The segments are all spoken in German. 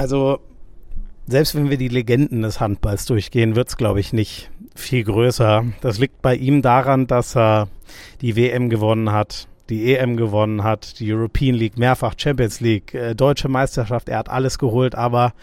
Also, selbst wenn wir die Legenden des Handballs durchgehen, wird es, glaube ich, nicht viel größer. Das liegt bei ihm daran, dass er die WM gewonnen hat, die EM gewonnen hat, die European League, mehrfach Champions League, äh, deutsche Meisterschaft. Er hat alles geholt, aber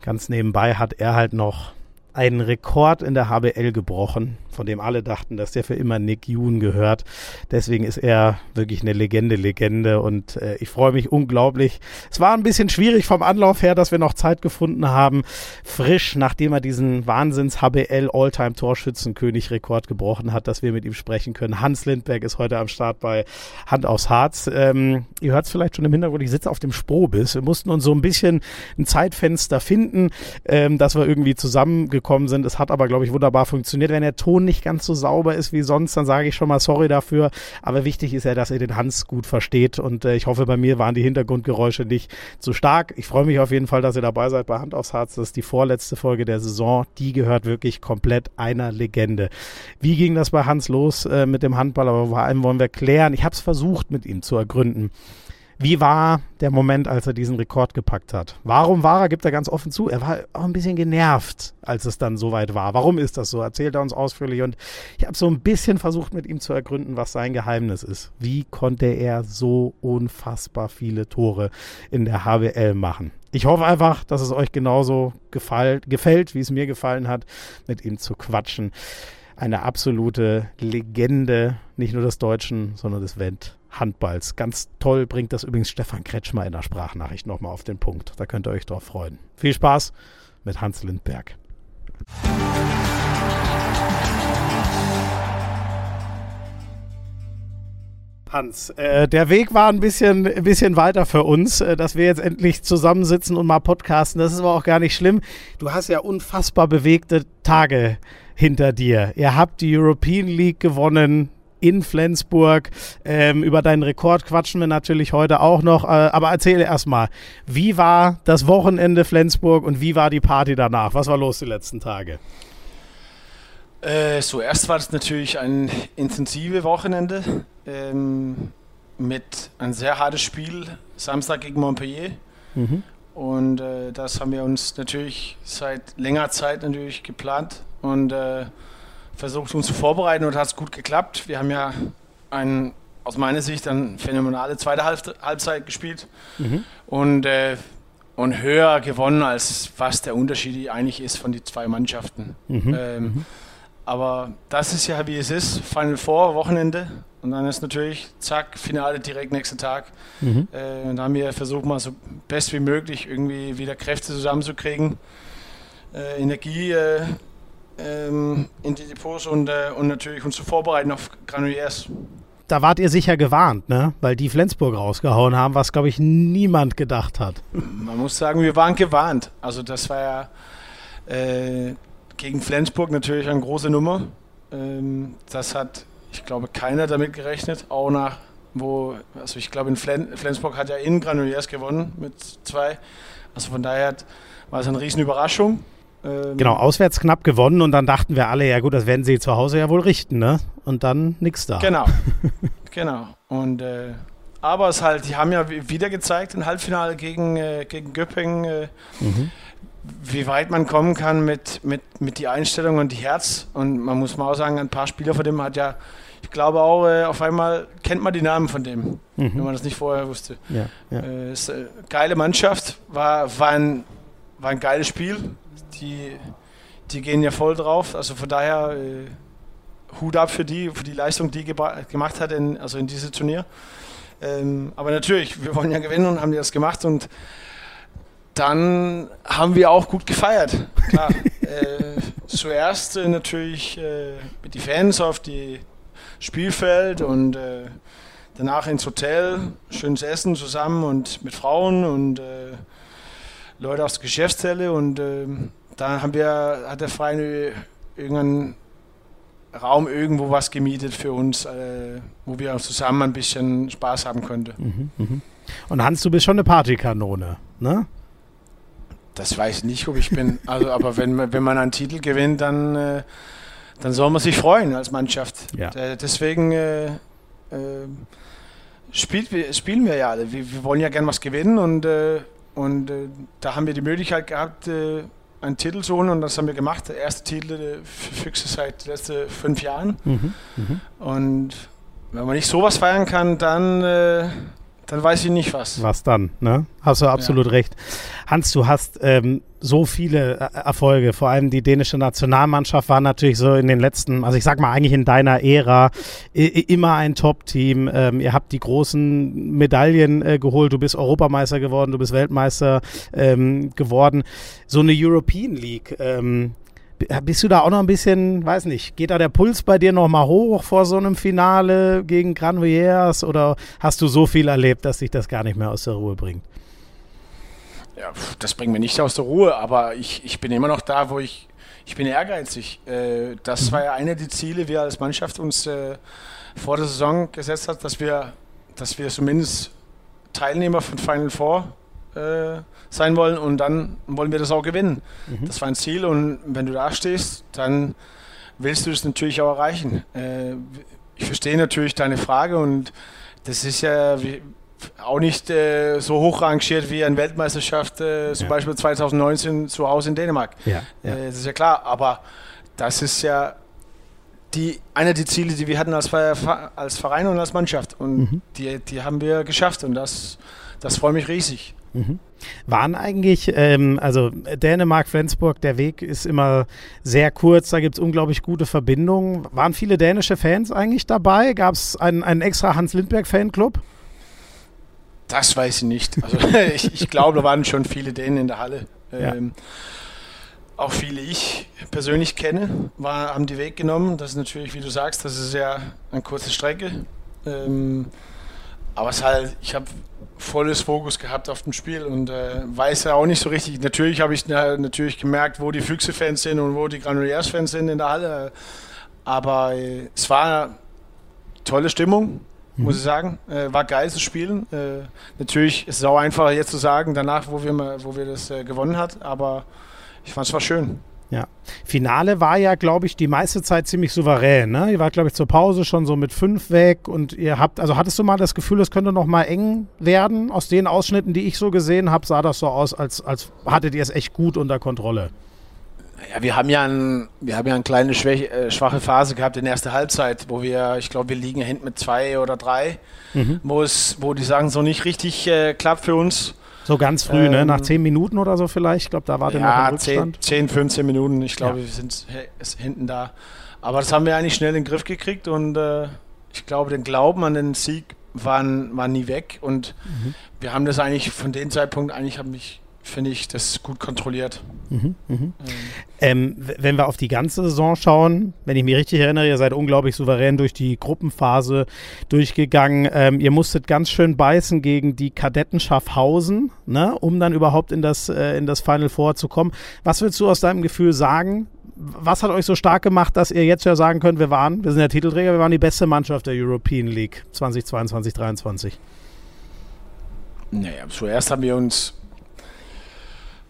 ganz nebenbei hat er halt noch einen Rekord in der HBL gebrochen, von dem alle dachten, dass der für immer Nick Yoon gehört. Deswegen ist er wirklich eine Legende, Legende und äh, ich freue mich unglaublich. Es war ein bisschen schwierig vom Anlauf her, dass wir noch Zeit gefunden haben, frisch, nachdem er diesen Wahnsinns HBL Alltime Torschützenkönig Rekord gebrochen hat, dass wir mit ihm sprechen können. Hans Lindberg ist heute am Start bei Hand aufs Harz. Ähm, ihr hört es vielleicht schon im Hintergrund, ich sitze auf dem Sprobis. Wir mussten uns so ein bisschen ein Zeitfenster finden, ähm, dass wir irgendwie zusammengekommen sind. Es hat aber, glaube ich, wunderbar funktioniert. Wenn der Ton nicht ganz so sauber ist wie sonst, dann sage ich schon mal sorry dafür. Aber wichtig ist ja, dass ihr den Hans gut versteht und äh, ich hoffe, bei mir waren die Hintergrundgeräusche nicht zu stark. Ich freue mich auf jeden Fall, dass ihr dabei seid bei Hand aufs Herz. Das ist die vorletzte Folge der Saison. Die gehört wirklich komplett einer Legende. Wie ging das bei Hans los äh, mit dem Handball? Aber vor allem wollen wir klären. Ich habe es versucht, mit ihm zu ergründen. Wie war der Moment, als er diesen Rekord gepackt hat? Warum war er, gibt er ganz offen zu, er war auch ein bisschen genervt, als es dann soweit war. Warum ist das so? Erzählt er uns ausführlich. Und ich habe so ein bisschen versucht, mit ihm zu ergründen, was sein Geheimnis ist. Wie konnte er so unfassbar viele Tore in der HWL machen? Ich hoffe einfach, dass es euch genauso gefällt, gefällt wie es mir gefallen hat, mit ihm zu quatschen. Eine absolute Legende, nicht nur des Deutschen, sondern des Welt Handballs. Ganz toll bringt das übrigens Stefan Kretschmer in der Sprachnachricht nochmal auf den Punkt. Da könnt ihr euch drauf freuen. Viel Spaß mit Hans Lindberg. Hans, äh, der Weg war ein bisschen, ein bisschen weiter für uns, äh, dass wir jetzt endlich zusammensitzen und mal podcasten. Das ist aber auch gar nicht schlimm. Du hast ja unfassbar bewegte Tage hinter dir. Ihr habt die European League gewonnen, in Flensburg. Ähm, über deinen Rekord quatschen wir natürlich heute auch noch. Äh, aber erzähle erstmal, wie war das Wochenende Flensburg und wie war die Party danach? Was war los die letzten Tage? Äh, zuerst war es natürlich ein intensives Wochenende ähm, mit einem sehr hartes Spiel Samstag gegen Montpellier. Mhm. Und äh, das haben wir uns natürlich seit längerer Zeit natürlich geplant und äh, versucht, uns zu vorbereiten und hat es gut geklappt. Wir haben ja ein, aus meiner Sicht eine phänomenale zweite Halbzeit gespielt mhm. und, äh, und höher gewonnen, als was der Unterschied eigentlich ist von den zwei Mannschaften. Mhm. Ähm, mhm. Aber das ist ja, wie es ist. Final Four, Wochenende. Und dann ist natürlich, zack, Finale direkt nächsten Tag. Mhm. Äh, und da haben wir versucht, mal so best wie möglich irgendwie wieder Kräfte zusammenzukriegen, äh, Energie äh, ähm, in die Depots und, äh, und natürlich uns zu vorbereiten auf Granuliers. Da wart ihr sicher gewarnt, ne? Weil die Flensburg rausgehauen haben, was, glaube ich, niemand gedacht hat. Man muss sagen, wir waren gewarnt. Also das war ja äh, gegen Flensburg natürlich eine große Nummer. Ähm, das hat, ich glaube, keiner damit gerechnet. Auch nach, wo, also ich glaube, in Flen Flensburg hat ja in Granuliers gewonnen mit zwei. Also von daher war es eine riesen Überraschung. Ähm, genau, auswärts knapp gewonnen und dann dachten wir alle, ja gut, das werden sie zu Hause ja wohl richten, ne? Und dann nichts da. Genau, genau. Und äh, aber es halt, die haben ja wieder gezeigt im Halbfinale gegen, äh, gegen Göppingen, äh, mhm. wie weit man kommen kann mit, mit, mit die Einstellung und die Herz. Und man muss mal auch sagen, ein paar Spieler von dem hat ja, ich glaube auch, äh, auf einmal kennt man die Namen von dem, mhm. wenn man das nicht vorher wusste. Ja, ja. Äh, ist, äh, geile Mannschaft, war, war, ein, war ein geiles Spiel die, die gehen ja voll drauf. Also von daher äh, Hut ab für die, für die Leistung, die gemacht hat, in, also in diesem Turnier. Ähm, aber natürlich, wir wollen ja gewinnen und haben die das gemacht und dann haben wir auch gut gefeiert. Klar. äh, zuerst äh, natürlich äh, mit den Fans auf die Spielfeld und äh, danach ins Hotel, schönes Essen zusammen und mit Frauen und äh, Leute aus der Geschäftszelle und da haben wir, hat der Verein irgendeinen Raum irgendwo was gemietet für uns, äh, wo wir zusammen ein bisschen Spaß haben konnten. Mhm, mh. Und Hans, du bist schon eine Partykanone, ne? Das weiß ich nicht, ob ich bin. Also, aber wenn man, wenn man einen Titel gewinnt, dann, äh, dann soll man sich freuen als Mannschaft. Ja. Äh, deswegen äh, äh spielt, spielen wir ja alle. Wir, wir, wollen ja gerne was gewinnen und äh, und da haben wir die Möglichkeit gehabt, einen Titel zu holen und das haben wir gemacht. Der erste Titel für Füchse seit den letzten fünf Jahren. Mhm, mh. Und wenn man nicht sowas feiern kann, dann äh, dann weiß ich nicht was. Was dann, ne? Hast du absolut ja. recht. Hans, du hast ähm, so viele äh, Erfolge, vor allem die dänische Nationalmannschaft war natürlich so in den letzten, also ich sag mal eigentlich in deiner Ära immer ein Top-Team. Ähm, ihr habt die großen Medaillen äh, geholt, du bist Europameister geworden, du bist Weltmeister ähm, geworden. So eine European League, ähm, bist du da auch noch ein bisschen, weiß nicht, geht da der Puls bei dir noch mal hoch vor so einem Finale gegen Granvilliers oder hast du so viel erlebt, dass dich das gar nicht mehr aus der Ruhe bringt? Ja, das bringt mir nicht aus der Ruhe, aber ich, ich bin immer noch da, wo ich, ich bin ehrgeizig. Äh, das mhm. war ja eine der Ziele, wir als Mannschaft uns äh, vor der Saison gesetzt hat, dass wir, dass wir zumindest Teilnehmer von Final Four äh, sein wollen und dann wollen wir das auch gewinnen. Mhm. Das war ein Ziel und wenn du da stehst, dann willst du es natürlich auch erreichen. Äh, ich verstehe natürlich deine Frage und das ist ja auch nicht äh, so hoch rangiert wie eine Weltmeisterschaft, äh, zum ja. Beispiel 2019 zu Hause in Dänemark. Ja, ja. Äh, das ist ja klar, aber das ist ja die, einer der Ziele, die wir hatten als, als Verein und als Mannschaft und mhm. die, die haben wir geschafft und das, das freut mich riesig. Mhm. Waren eigentlich, ähm, also Dänemark, Flensburg, der Weg ist immer sehr kurz, da gibt es unglaublich gute Verbindungen. Waren viele dänische Fans eigentlich dabei? Gab es einen, einen extra Hans Lindberg-Fanclub? Das weiß ich nicht. Also ich, ich, glaube, da waren schon viele Dänen in der Halle. Ähm, ja. Auch viele ich persönlich kenne, war, haben die Weg genommen. Das ist natürlich, wie du sagst, das ist ja eine kurze Strecke. Ähm, aber es halt, ich habe volles Fokus gehabt auf dem Spiel und äh, weiß ja auch nicht so richtig. Natürlich habe ich na, natürlich gemerkt, wo die Füchse-Fans sind und wo die Granulairs-Fans sind in der Halle. Aber äh, es war eine tolle Stimmung, mhm. muss ich sagen. Äh, war geil zu spielen. Äh, natürlich ist es auch einfach jetzt zu sagen, danach, wo wir, wo wir das äh, gewonnen hat. Aber ich fand es war schön. Ja. Finale war ja, glaube ich, die meiste Zeit ziemlich souverän. Ne? Ihr wart, glaube ich, zur Pause schon so mit fünf weg und ihr habt, also hattest du mal das Gefühl, es könnte noch mal eng werden? Aus den Ausschnitten, die ich so gesehen habe, sah das so aus, als, als hattet ihr es echt gut unter Kontrolle. Ja, wir haben ja, ein, wir haben ja eine kleine Schwäche, äh, schwache Phase gehabt in der ersten Halbzeit, wo wir, ich glaube, wir liegen hinten mit zwei oder drei, mhm. wo es, wo die sagen, so nicht richtig äh, klappt für uns. So ganz früh, ähm, ne? Nach zehn Minuten oder so vielleicht. Ich glaube, da war der ja, noch im Rückstand. 10, 15 Minuten. Ich glaube, ja. wir sind hinten da. Aber das haben wir eigentlich schnell in den Griff gekriegt und äh, ich glaube, den Glauben an den Sieg war, war nie weg. Und mhm. wir haben das eigentlich von dem Zeitpunkt eigentlich habe ich finde ich das gut kontrolliert. Mhm, mh. ähm. Ähm, wenn wir auf die ganze Saison schauen, wenn ich mich richtig erinnere, ihr seid unglaublich souverän durch die Gruppenphase durchgegangen. Ähm, ihr musstet ganz schön beißen gegen die Kadetten Schaffhausen, ne, um dann überhaupt in das, äh, in das Final Four zu kommen. Was willst du aus deinem Gefühl sagen? Was hat euch so stark gemacht, dass ihr jetzt ja sagen könnt, wir waren, wir sind der Titelträger, wir waren die beste Mannschaft der European League 2022, 2023? Naja, zuerst haben wir uns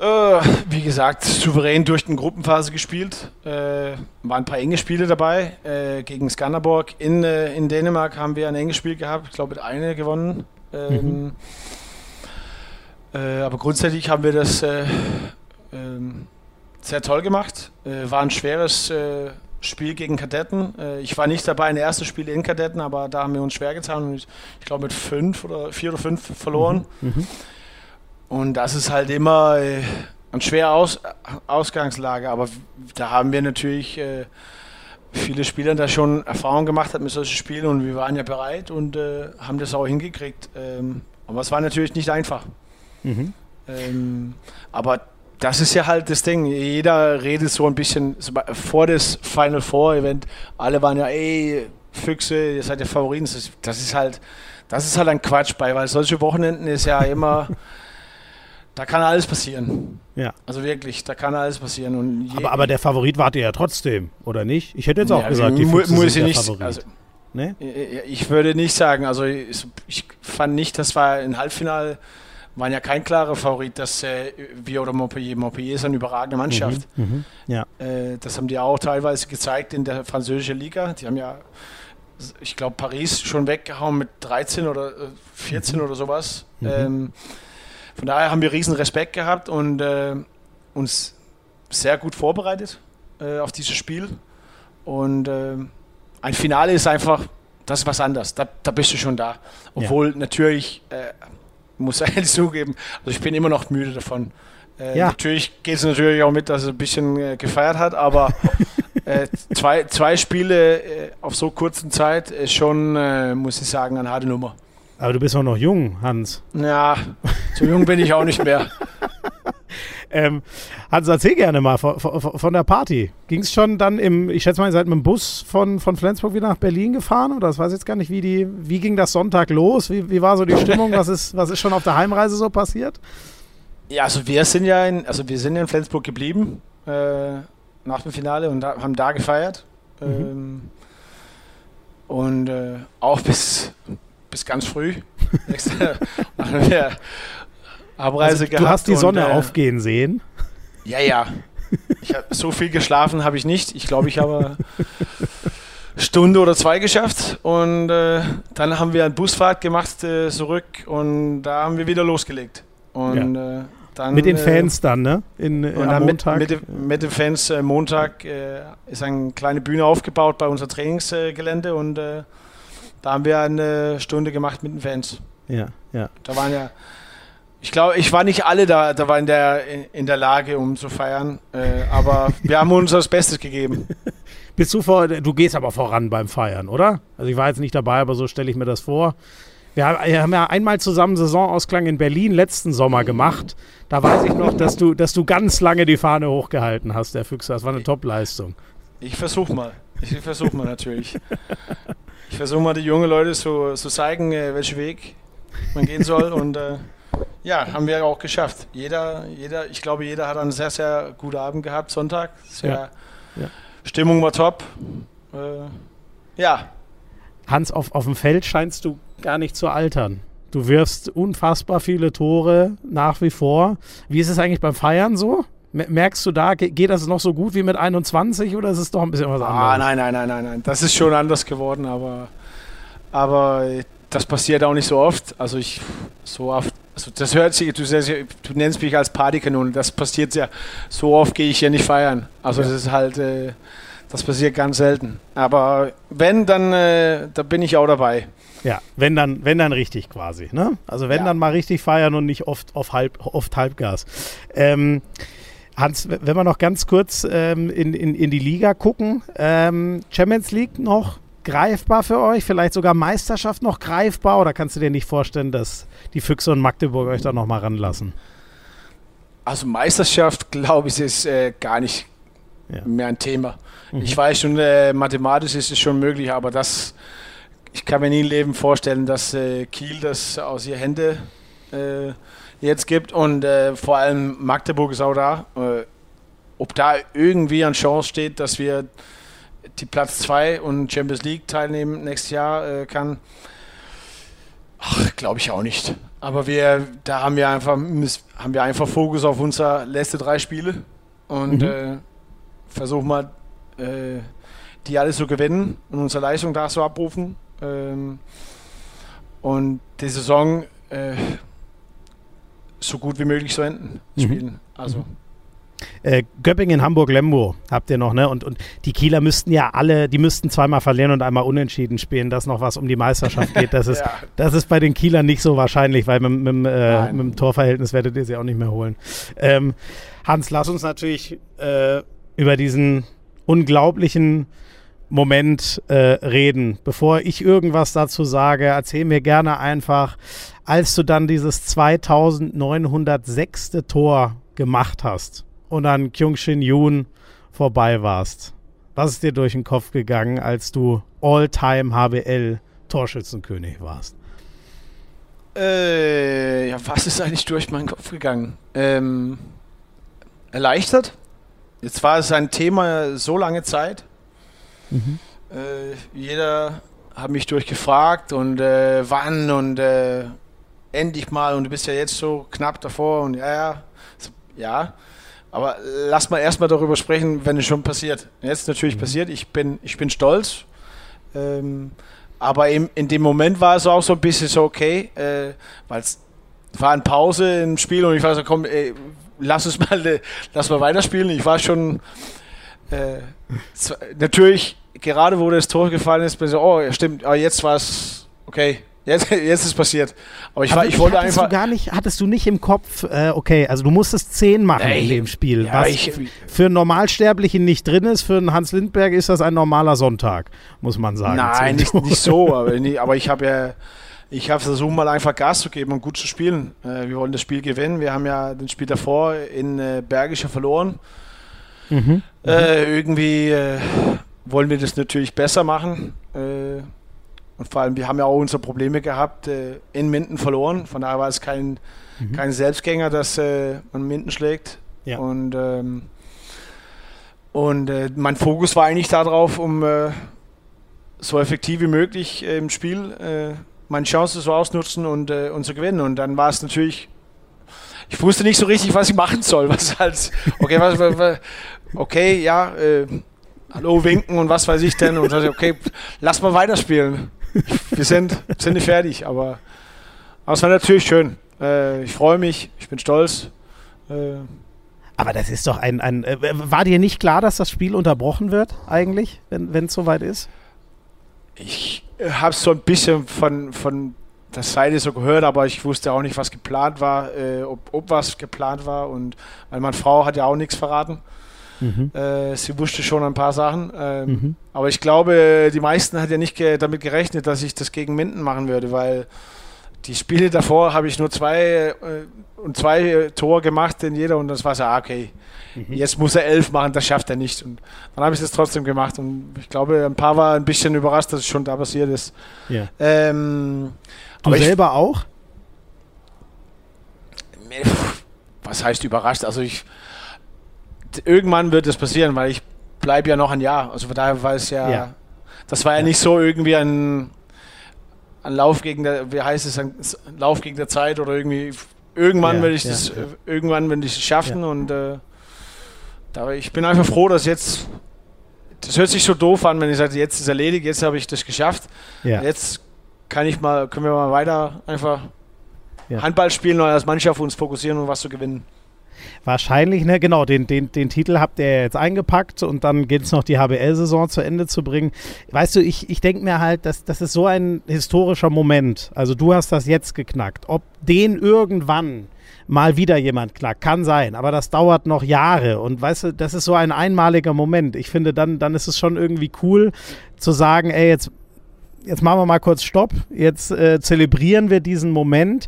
äh, wie gesagt, souverän durch die Gruppenphase gespielt. Äh, waren ein paar enge Spiele dabei. Äh, gegen Skanderborg in, äh, in Dänemark haben wir ein enges Spiel gehabt. Ich glaube, mit einer gewonnen. Ähm, mhm. Äh, aber grundsätzlich haben wir das äh, ähm, sehr toll gemacht. war ein schweres Spiel gegen Kadetten. ich war nicht dabei in der ersten Spiel in Kadetten, aber da haben wir uns schwer getan und ich, ich glaube mit fünf oder vier oder fünf verloren. Mhm. Mhm. Und das ist halt immer äh, eine schwere Aus Ausgangslage, aber da haben wir natürlich äh, viele Spieler da schon Erfahrung gemacht mit solchen Spielen und wir waren ja bereit und äh, haben das auch hingekriegt. Ähm, aber es war natürlich nicht einfach. Mhm. Ähm, aber das ist ja halt das Ding. Jeder redet so ein bisschen vor das Final Four Event. Alle waren ja, ey, Füchse, ihr seid ja Favoriten. Das ist halt, das ist halt ein Quatsch bei, weil solche Wochenenden ist ja immer Da kann alles passieren. Ja. Also wirklich, da kann alles passieren. Und aber, aber der Favorit wart ihr ja trotzdem, oder nicht? Ich hätte jetzt auch ja, gesagt, die Füchse muss sind ich nicht, Favorit. Also, nee? Ich würde nicht sagen, also ich, ich fand nicht, das war ein Halbfinale, waren ja kein klarer Favorit, dass äh, wir oder Montpellier, Montpellier ist eine überragende Mannschaft. Mhm, mhm, ja. Äh, das haben die auch teilweise gezeigt in der französischen Liga. Die haben ja, ich glaube, Paris schon weggehauen mit 13 oder 14 äh, mhm. oder sowas. Mhm. Ähm, von daher haben wir riesen Respekt gehabt und äh, uns sehr gut vorbereitet äh, auf dieses Spiel. Und äh, ein Finale ist einfach, das ist was anderes. Da, da bist du schon da. Obwohl ja. natürlich, äh, muss ich ehrlich zugeben, also ich bin immer noch müde davon. Äh, ja. Natürlich geht es natürlich auch mit, dass er ein bisschen äh, gefeiert hat, aber zwei, zwei Spiele auf so kurzen Zeit ist schon, muss ich sagen, eine harte Nummer. Aber du bist auch noch jung, Hans. Ja, so jung bin ich auch nicht mehr. ähm, Hans, erzähl gerne mal von, von, von der Party. Ging es schon dann im, ich schätze mal, ihr seid mit dem Bus von, von Flensburg wieder nach Berlin gefahren? Oder das weiß ich jetzt gar nicht, wie die, wie ging das Sonntag los? Wie, wie war so die Stimmung? Was ist, was ist schon auf der Heimreise so passiert? Ja, also wir sind ja in, also wir sind in Flensburg geblieben äh, nach dem Finale und da, haben da gefeiert. Mhm. Ähm, und äh, auch bis, bis ganz früh. Abreise also, gehabt. Du hast die Sonne und, äh, aufgehen sehen. Ja, ja. So viel geschlafen habe ich nicht. Ich glaube, ich habe Stunde oder zwei geschafft und äh, dann haben wir eine Busfahrt gemacht äh, zurück und da haben wir wieder losgelegt. Und ja. Äh, dann, mit den äh, Fans dann, ne? In, und dann Montag. Mit, mit, mit, den Fans äh, Montag äh, ist eine kleine Bühne aufgebaut bei unserem Trainingsgelände und äh, da haben wir eine Stunde gemacht mit den Fans. Ja, ja. Da waren ja, ich glaube, ich war nicht alle da, da war in der, in, in der Lage, um zu feiern, äh, aber wir haben uns das Bestes gegeben. Bist du vor, du gehst aber voran beim Feiern, oder? Also ich war jetzt nicht dabei, aber so stelle ich mir das vor. Wir haben ja einmal zusammen Saisonausklang in Berlin letzten Sommer gemacht. Da weiß ich noch, dass du, dass du ganz lange die Fahne hochgehalten hast, der Füchse. Das war eine Top-Leistung. Ich versuche mal. Ich versuche mal natürlich. Ich versuche mal, die jungen Leute zu, zu zeigen, äh, welchen Weg man gehen soll. Und äh, ja, haben wir auch geschafft. Jeder, jeder, ich glaube, jeder hat einen sehr, sehr guten Abend gehabt, Sonntag. Sehr, ja. Ja. Stimmung war top. Äh, ja. Hans, auf, auf dem Feld scheinst du gar nicht zu altern. Du wirfst unfassbar viele Tore nach wie vor. Wie ist es eigentlich beim Feiern so? Merkst du da, geht das noch so gut wie mit 21 oder ist es doch ein bisschen was ah, anderes? Ah, nein, nein, nein, nein, nein. Das ist schon anders geworden, aber, aber das passiert auch nicht so oft. Also ich so oft, also das hört sich, du, du nennst mich als Partykanone, das passiert ja, so oft gehe ich ja nicht feiern. Also ja. das ist halt, äh, das passiert ganz selten. Aber wenn, dann äh, da bin ich auch dabei. Ja, wenn dann, wenn dann richtig quasi. Ne? Also wenn ja. dann mal richtig feiern und nicht oft auf halb, oft Halbgas. Ähm, Hans, wenn wir noch ganz kurz ähm, in, in, in die Liga gucken, ähm, Champions League noch greifbar für euch? Vielleicht sogar Meisterschaft noch greifbar? Oder kannst du dir nicht vorstellen, dass die Füchse und Magdeburg euch da noch mal ranlassen? Also Meisterschaft, glaube ich, ist äh, gar nicht ja. mehr ein Thema. Mhm. Ich weiß schon, äh, mathematisch ist es schon möglich, aber das ich kann mir nie im Leben vorstellen, dass äh, Kiel das aus ihr Hände äh, jetzt gibt und äh, vor allem Magdeburg ist auch da. Äh, ob da irgendwie eine Chance steht, dass wir die Platz 2 und Champions League teilnehmen nächstes Jahr äh, kann, glaube ich auch nicht. Aber wir, da haben wir einfach, haben wir einfach Fokus auf unsere letzten drei Spiele und mhm. Äh, versuchen mal, die alles zu gewinnen und unsere Leistung da zu abrufen ähm, und die Saison äh, so gut wie möglich zu enden mhm. spielen. Also. Mhm. Äh, Göppingen, Hamburg, Lembo habt ihr noch, ne? Und, und die Kieler müssten ja alle, die müssten zweimal verlieren und einmal unentschieden spielen, dass noch was um die Meisterschaft geht. Das ist, ja. das ist bei den Kielern nicht so wahrscheinlich, weil mit, mit, äh, mit dem Torverhältnis werdet ihr sie auch nicht mehr holen. Ähm, Hans, lass uns natürlich äh, über diesen unglaublichen Moment äh, reden. Bevor ich irgendwas dazu sage, erzähl mir gerne einfach, als du dann dieses 2906. Tor gemacht hast und an Kyung-Shin Yoon vorbei warst. Was ist dir durch den Kopf gegangen, als du All-Time HBL Torschützenkönig warst? Äh, ja, was ist eigentlich durch meinen Kopf gegangen? Ähm, erleichtert. Jetzt war es ein Thema so lange Zeit Mhm. Äh, jeder hat mich durchgefragt und äh, wann und äh, endlich mal und du bist ja jetzt so knapp davor und ja, ja, ja. Aber lass mal erstmal darüber sprechen, wenn es schon passiert. Jetzt natürlich mhm. passiert, ich bin, ich bin stolz. Ähm, aber in, in dem Moment war es auch so ein bisschen so okay, äh, weil war in Pause im Spiel und ich war so, komm, ey, lass uns mal, äh, lass mal weiterspielen. Ich war schon äh, natürlich, gerade wo das Tor gefallen ist, bin ich so, oh, stimmt, aber jetzt war es, okay, Jetzt, jetzt ist passiert. Aber ich, war, ich wollte hattest einfach. Du gar nicht, hattest du nicht im Kopf, äh, okay, also du musstest 10 machen nee, in dem Spiel. Ja, was ich, für einen Normalsterblichen nicht drin ist, für einen Hans Lindberg ist das ein normaler Sonntag, muss man sagen. Nein, nicht, nicht, so, aber, aber ich habe ja. Ich habe versucht, mal einfach Gas zu geben und gut zu spielen. Äh, wir wollen das Spiel gewinnen. Wir haben ja den Spiel davor in äh, Bergischer verloren. Mhm. Äh, irgendwie äh, wollen wir das natürlich besser machen. Und vor allem, wir haben ja auch unsere Probleme gehabt, äh, in Minden verloren. Von daher war es kein, mhm. kein Selbstgänger, dass äh, man Minden schlägt. Ja. Und, ähm, und äh, mein Fokus war eigentlich darauf, um äh, so effektiv wie möglich äh, im Spiel äh, meine Chance so ausnutzen und, und zu gewinnen. Und dann war es natürlich ich wusste nicht so richtig, was ich machen soll. Was halt, okay, was, was, okay, ja, äh, hallo winken und was weiß ich denn. Und okay, lass mal weiterspielen wir sind, sind nicht fertig, aber, aber es war natürlich schön. Äh, ich freue mich, ich bin stolz. Äh, aber das ist doch ein, ein äh, war dir nicht klar, dass das Spiel unterbrochen wird eigentlich, wenn es soweit ist? Ich äh, habe es so ein bisschen von, von der Seite so gehört, aber ich wusste auch nicht, was geplant war, äh, ob, ob was geplant war und meine Frau hat ja auch nichts verraten. Mhm. Äh, sie wusste schon ein paar Sachen. Ähm, mhm. Aber ich glaube, die meisten hat ja nicht ge damit gerechnet, dass ich das gegen Minden machen würde, weil die Spiele davor habe ich nur zwei äh, und zwei Tore gemacht in jeder und das war so, ah, okay. Mhm. Jetzt muss er elf machen, das schafft er nicht. Und dann habe ich das trotzdem gemacht und ich glaube, ein paar war ein bisschen überrascht, dass es schon da passiert ist. Ja. Ähm, du selber ich, auch? Was heißt überrascht? Also ich irgendwann wird es passieren, weil ich bleibe ja noch ein Jahr. Also von daher war es ja, ja. das war ja, ja, nicht so irgendwie ein, ein Lauf gegen der, wie heißt es, ein Lauf gegen der Zeit oder irgendwie, irgendwann ja, werde ich das, irgendwann werde ich es schaffen und äh, da, ich bin einfach froh, dass jetzt, das hört sich so doof an, wenn ich sage, jetzt ist erledigt, jetzt habe ich das geschafft. Jetzt kann ich mal, können wir mal weiter einfach Handball spielen und als Mannschaft uns fokussieren und was zu gewinnen. Wahrscheinlich, ne, genau, den, den, den Titel habt ihr jetzt eingepackt und dann geht es noch die HBL-Saison zu Ende zu bringen. Weißt du, ich, ich denke mir halt, dass das ist so ein historischer Moment. Also du hast das jetzt geknackt. Ob den irgendwann mal wieder jemand knackt, kann sein, aber das dauert noch Jahre und weißt du, das ist so ein einmaliger Moment. Ich finde, dann, dann ist es schon irgendwie cool zu sagen, ey, jetzt jetzt machen wir mal kurz Stopp, jetzt äh, zelebrieren wir diesen Moment.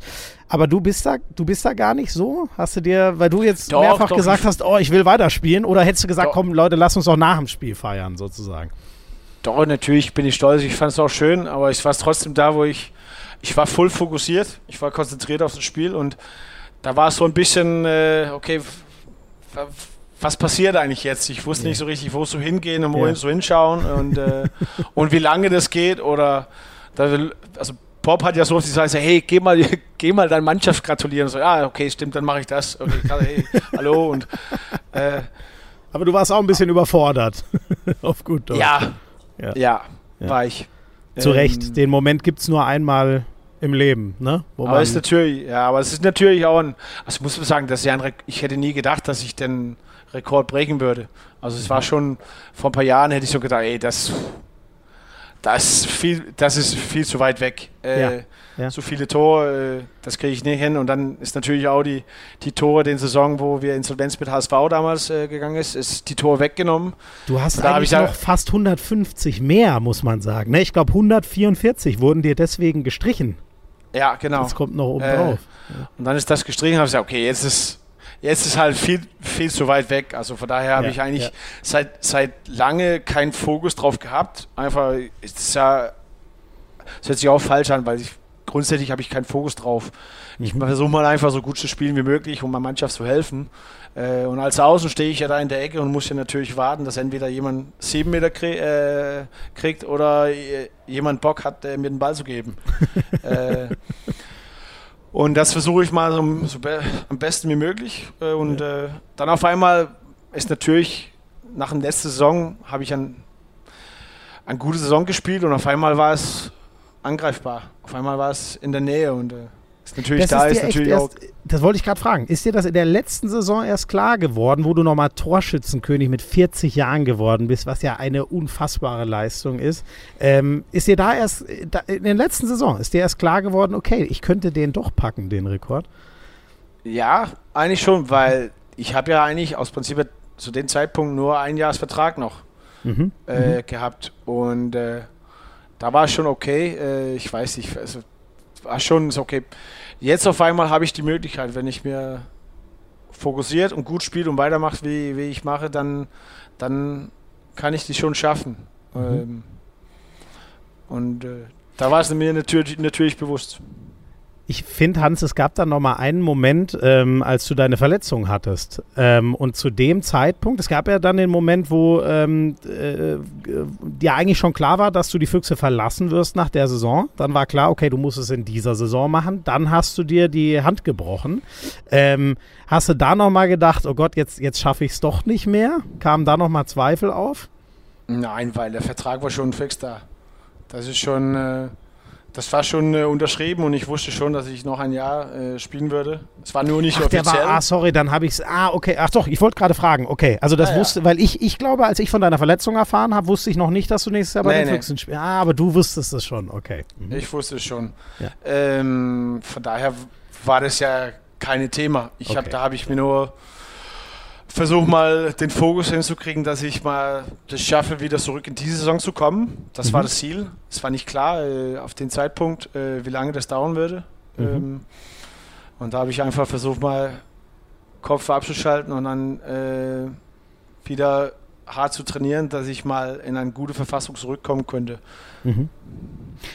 Aber du bist da, du bist da gar nicht so? Hast du dir, weil du jetzt doch, mehrfach doch, gesagt hast, oh, ich will weiterspielen, oder hättest du gesagt, doch. komm, Leute, lass uns doch nach dem Spiel feiern, sozusagen? Doch, natürlich bin ich stolz, ich fand es auch schön, aber ich war trotzdem da, wo ich, ich war voll fokussiert, ich war konzentriert auf das Spiel und da war es so ein bisschen, äh, okay, was passiert eigentlich jetzt? Ich wusste nicht so richtig, wo so hingehen und wo ja. so hinschauen und, äh, und wie lange das geht oder, also Bob hat ja so oft gesagt, hey, geh mal, geh mal deine Mannschaft gratulieren. so, ja, okay, stimmt, dann mache ich das. Okay, hey, hallo und äh, aber du warst auch ein bisschen überfordert. Auf gut Deutsch. Ja, ja, ja, war ich. Zu ähm, Recht, den Moment gibt es nur einmal im Leben, ne? Wo aber ist natürlich, ja, aber es ist natürlich auch ein, also ich muss sagen, dass ja ein, ich hätte nie gedacht, dass ich den Rekord brechen würde. Also es war mhm. schon, vor ein paar Jahren hätte ich so gedacht, ey, das das, viel, das ist viel zu weit weg. Äh, ja, ja. So viele Tore, äh, das kriege ich nicht hin. Und dann ist natürlich auch die, die Tore den Saison, wo wir Insolvenz mit HSV damals äh, gegangen ist, ist die Tore weggenommen. Du hast da eigentlich noch fast 150 mehr, muss man sagen. Ne? Ich glaube 144 wurden dir deswegen gestrichen. Ja, genau. Das kommt noch oben drauf. Ja. Und dann ist das gestrichen, habe ich gesagt, okay, jetzt ist jetzt ist halt viel, viel zu weit weg. Also von daher habe ja, ich eigentlich ja. seit, seit lange keinen Fokus drauf gehabt. Einfach, ist ja, das hört sich auch falsch an, weil ich grundsätzlich habe ich keinen Fokus drauf. Ich versuche mal einfach so gut zu spielen wie möglich, um meiner Mannschaft zu helfen. Äh, und als Außen stehe ich ja da in der Ecke und muss ja natürlich warten, dass entweder jemand sieben Meter krieg, äh, kriegt oder jemand Bock hat, äh, mir den Ball zu geben. äh, und das versuche ich mal so, so be am besten wie möglich. Äh, und ja. äh, dann auf einmal ist natürlich, nach der letzten Saison habe ich ein, eine gute Saison gespielt und auf einmal war es angreifbar. Auf einmal war es in der Nähe und äh, Ist natürlich das da, ist, ist natürlich erst, auch. Das wollte ich gerade fragen. Ist dir das in der letzten Saison erst klar geworden, wo du nochmal Torschützenkönig mit 40 Jahren geworden bist, was ja eine unfassbare Leistung ist? Ähm, ist dir da erst, in der letzten Saison, ist dir erst klar geworden, okay, ich könnte den doch packen, den Rekord? Ja, eigentlich schon, weil ich habe ja eigentlich aus Prinzip zu dem Zeitpunkt nur ein Jahresvertrag noch mhm. Äh, mhm. gehabt. Und äh, da war es schon okay. Äh, ich weiß nicht, also war schon okay. Jetzt auf einmal habe ich die Möglichkeit, wenn ich mir fokussiert und gut spiele und weitermache, wie, wie ich mache, dann, dann kann ich die schon schaffen. Mhm. Ähm, und äh, da war es mir natürlich, natürlich bewusst. Ich finde, Hans, es gab dann nochmal einen Moment, ähm, als du deine Verletzung hattest. Ähm, und zu dem Zeitpunkt, es gab ja dann den Moment, wo ähm, äh, dir eigentlich schon klar war, dass du die Füchse verlassen wirst nach der Saison. Dann war klar, okay, du musst es in dieser Saison machen. Dann hast du dir die Hand gebrochen. Ähm, hast du da nochmal gedacht, oh Gott, jetzt, jetzt schaffe ich es doch nicht mehr? Kamen da nochmal Zweifel auf? Nein, weil der Vertrag war schon fix da. Das ist schon. Äh das war schon äh, unterschrieben und ich wusste schon, dass ich noch ein Jahr äh, spielen würde. Es war nur nicht Ach, offiziell. Der war, ah, sorry, dann habe ich es. Ah, okay. Ach doch, ich wollte gerade fragen. Okay, also das ah, wusste, ja. weil ich, ich glaube, als ich von deiner Verletzung erfahren habe, wusste ich noch nicht, dass du nächstes Jahr bei nee, den Füchsen nee. spielst. Ah, aber du wusstest es schon. Okay. Mhm. Ich wusste es schon. Ja. Ähm, von daher war das ja kein Thema. Ich okay. hab, da habe ich mir nur versuche mal den Fokus hinzukriegen, dass ich mal das schaffe, wieder zurück in diese Saison zu kommen. Das mhm. war das Ziel. Es war nicht klar äh, auf den Zeitpunkt, äh, wie lange das dauern würde. Mhm. Ähm, und da habe ich einfach versucht, mal Kopf abzuschalten und dann äh, wieder hart zu trainieren, dass ich mal in eine gute Verfassung zurückkommen könnte. Mhm.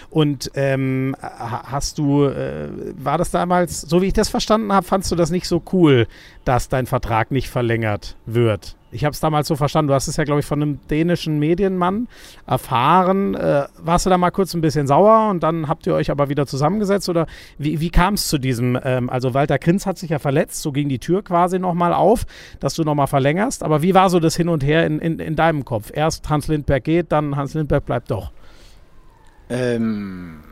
Und ähm, hast du, äh, war das damals, so wie ich das verstanden habe, fandst du das nicht so cool, dass dein Vertrag nicht verlängert wird? Ich habe es damals so verstanden, du hast es ja, glaube ich, von einem dänischen Medienmann erfahren. Äh, warst du da mal kurz ein bisschen sauer und dann habt ihr euch aber wieder zusammengesetzt? Oder wie, wie kam es zu diesem, ähm, also Walter Krinz hat sich ja verletzt, so ging die Tür quasi nochmal auf, dass du nochmal verlängerst. Aber wie war so das Hin und Her in, in, in deinem Kopf? Erst Hans Lindberg geht, dann Hans Lindberg bleibt doch. Ähm,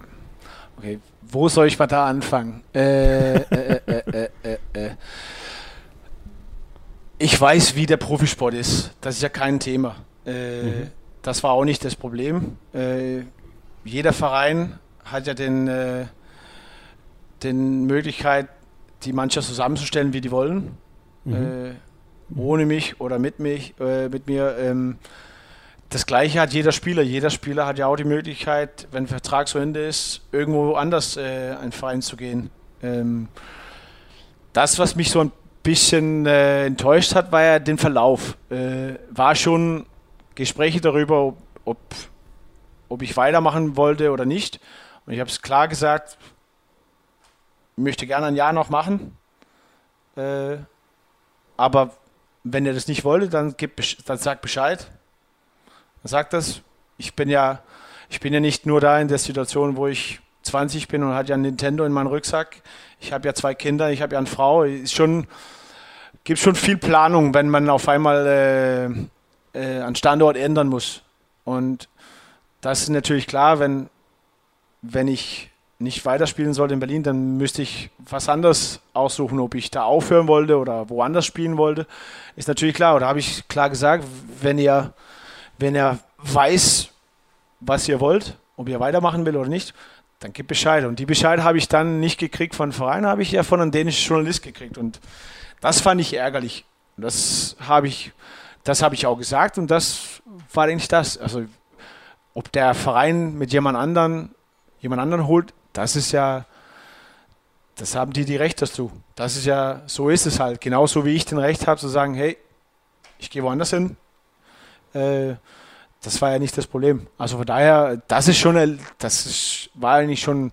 okay, wo soll ich mal da anfangen? Äh, äh, äh, äh, äh ich weiß, wie der Profisport ist. Das ist ja kein Thema. Mhm. Das war auch nicht das Problem. jeder Verein hat ja den, den Möglichkeit, die Mannschaft zusammenzustellen, wie die wollen. Mhm. ohne mich oder mit mich, mit mir. Ähm, das Gleiche hat jeder Spieler. Jeder Spieler hat ja auch die Möglichkeit, wenn Vertrag zu Ende ist, irgendwo anders äh, einen Verein zu gehen. Ähm, das, was mich so ein bisschen äh, enttäuscht hat, war ja den Verlauf. Äh, war schon Gespräche darüber, ob, ob, ob ich weitermachen wollte oder nicht. Und ich habe es klar gesagt, ich möchte gerne ein Jahr noch machen. Äh, aber wenn ihr das nicht wollt, dann, dann sagt Bescheid sagt das. Ich bin ja, ich bin ja nicht nur da in der Situation, wo ich 20 bin und hat ja ein Nintendo in meinem Rucksack. Ich habe ja zwei Kinder, ich habe ja eine Frau. Ist schon, gibt schon viel Planung, wenn man auf einmal äh, äh, einen Standort ändern muss. Und das ist natürlich klar, wenn, wenn ich nicht weiterspielen sollte in Berlin, dann müsste ich was anderes aussuchen, ob ich da aufhören wollte oder woanders spielen wollte. Ist natürlich klar. Oder habe ich klar gesagt, wenn ihr wenn er weiß, was ihr wollt, ob ihr weitermachen will oder nicht, dann gibt Bescheid. Und die Bescheid habe ich dann nicht gekriegt von Verein, habe ich ja von einem dänischen Journalist gekriegt. Und das fand ich ärgerlich. Und das habe ich, das habe ich auch gesagt und das war eigentlich das. Also ob der Verein mit jemand anderen, jemand anderen holt, das ist ja, das haben die die Recht dazu. Das ist ja, so ist es halt. Genauso wie ich den Recht habe zu sagen, hey, ich gehe woanders hin, das war ja nicht das Problem. Also von daher, das ist schon, das ist, war eigentlich schon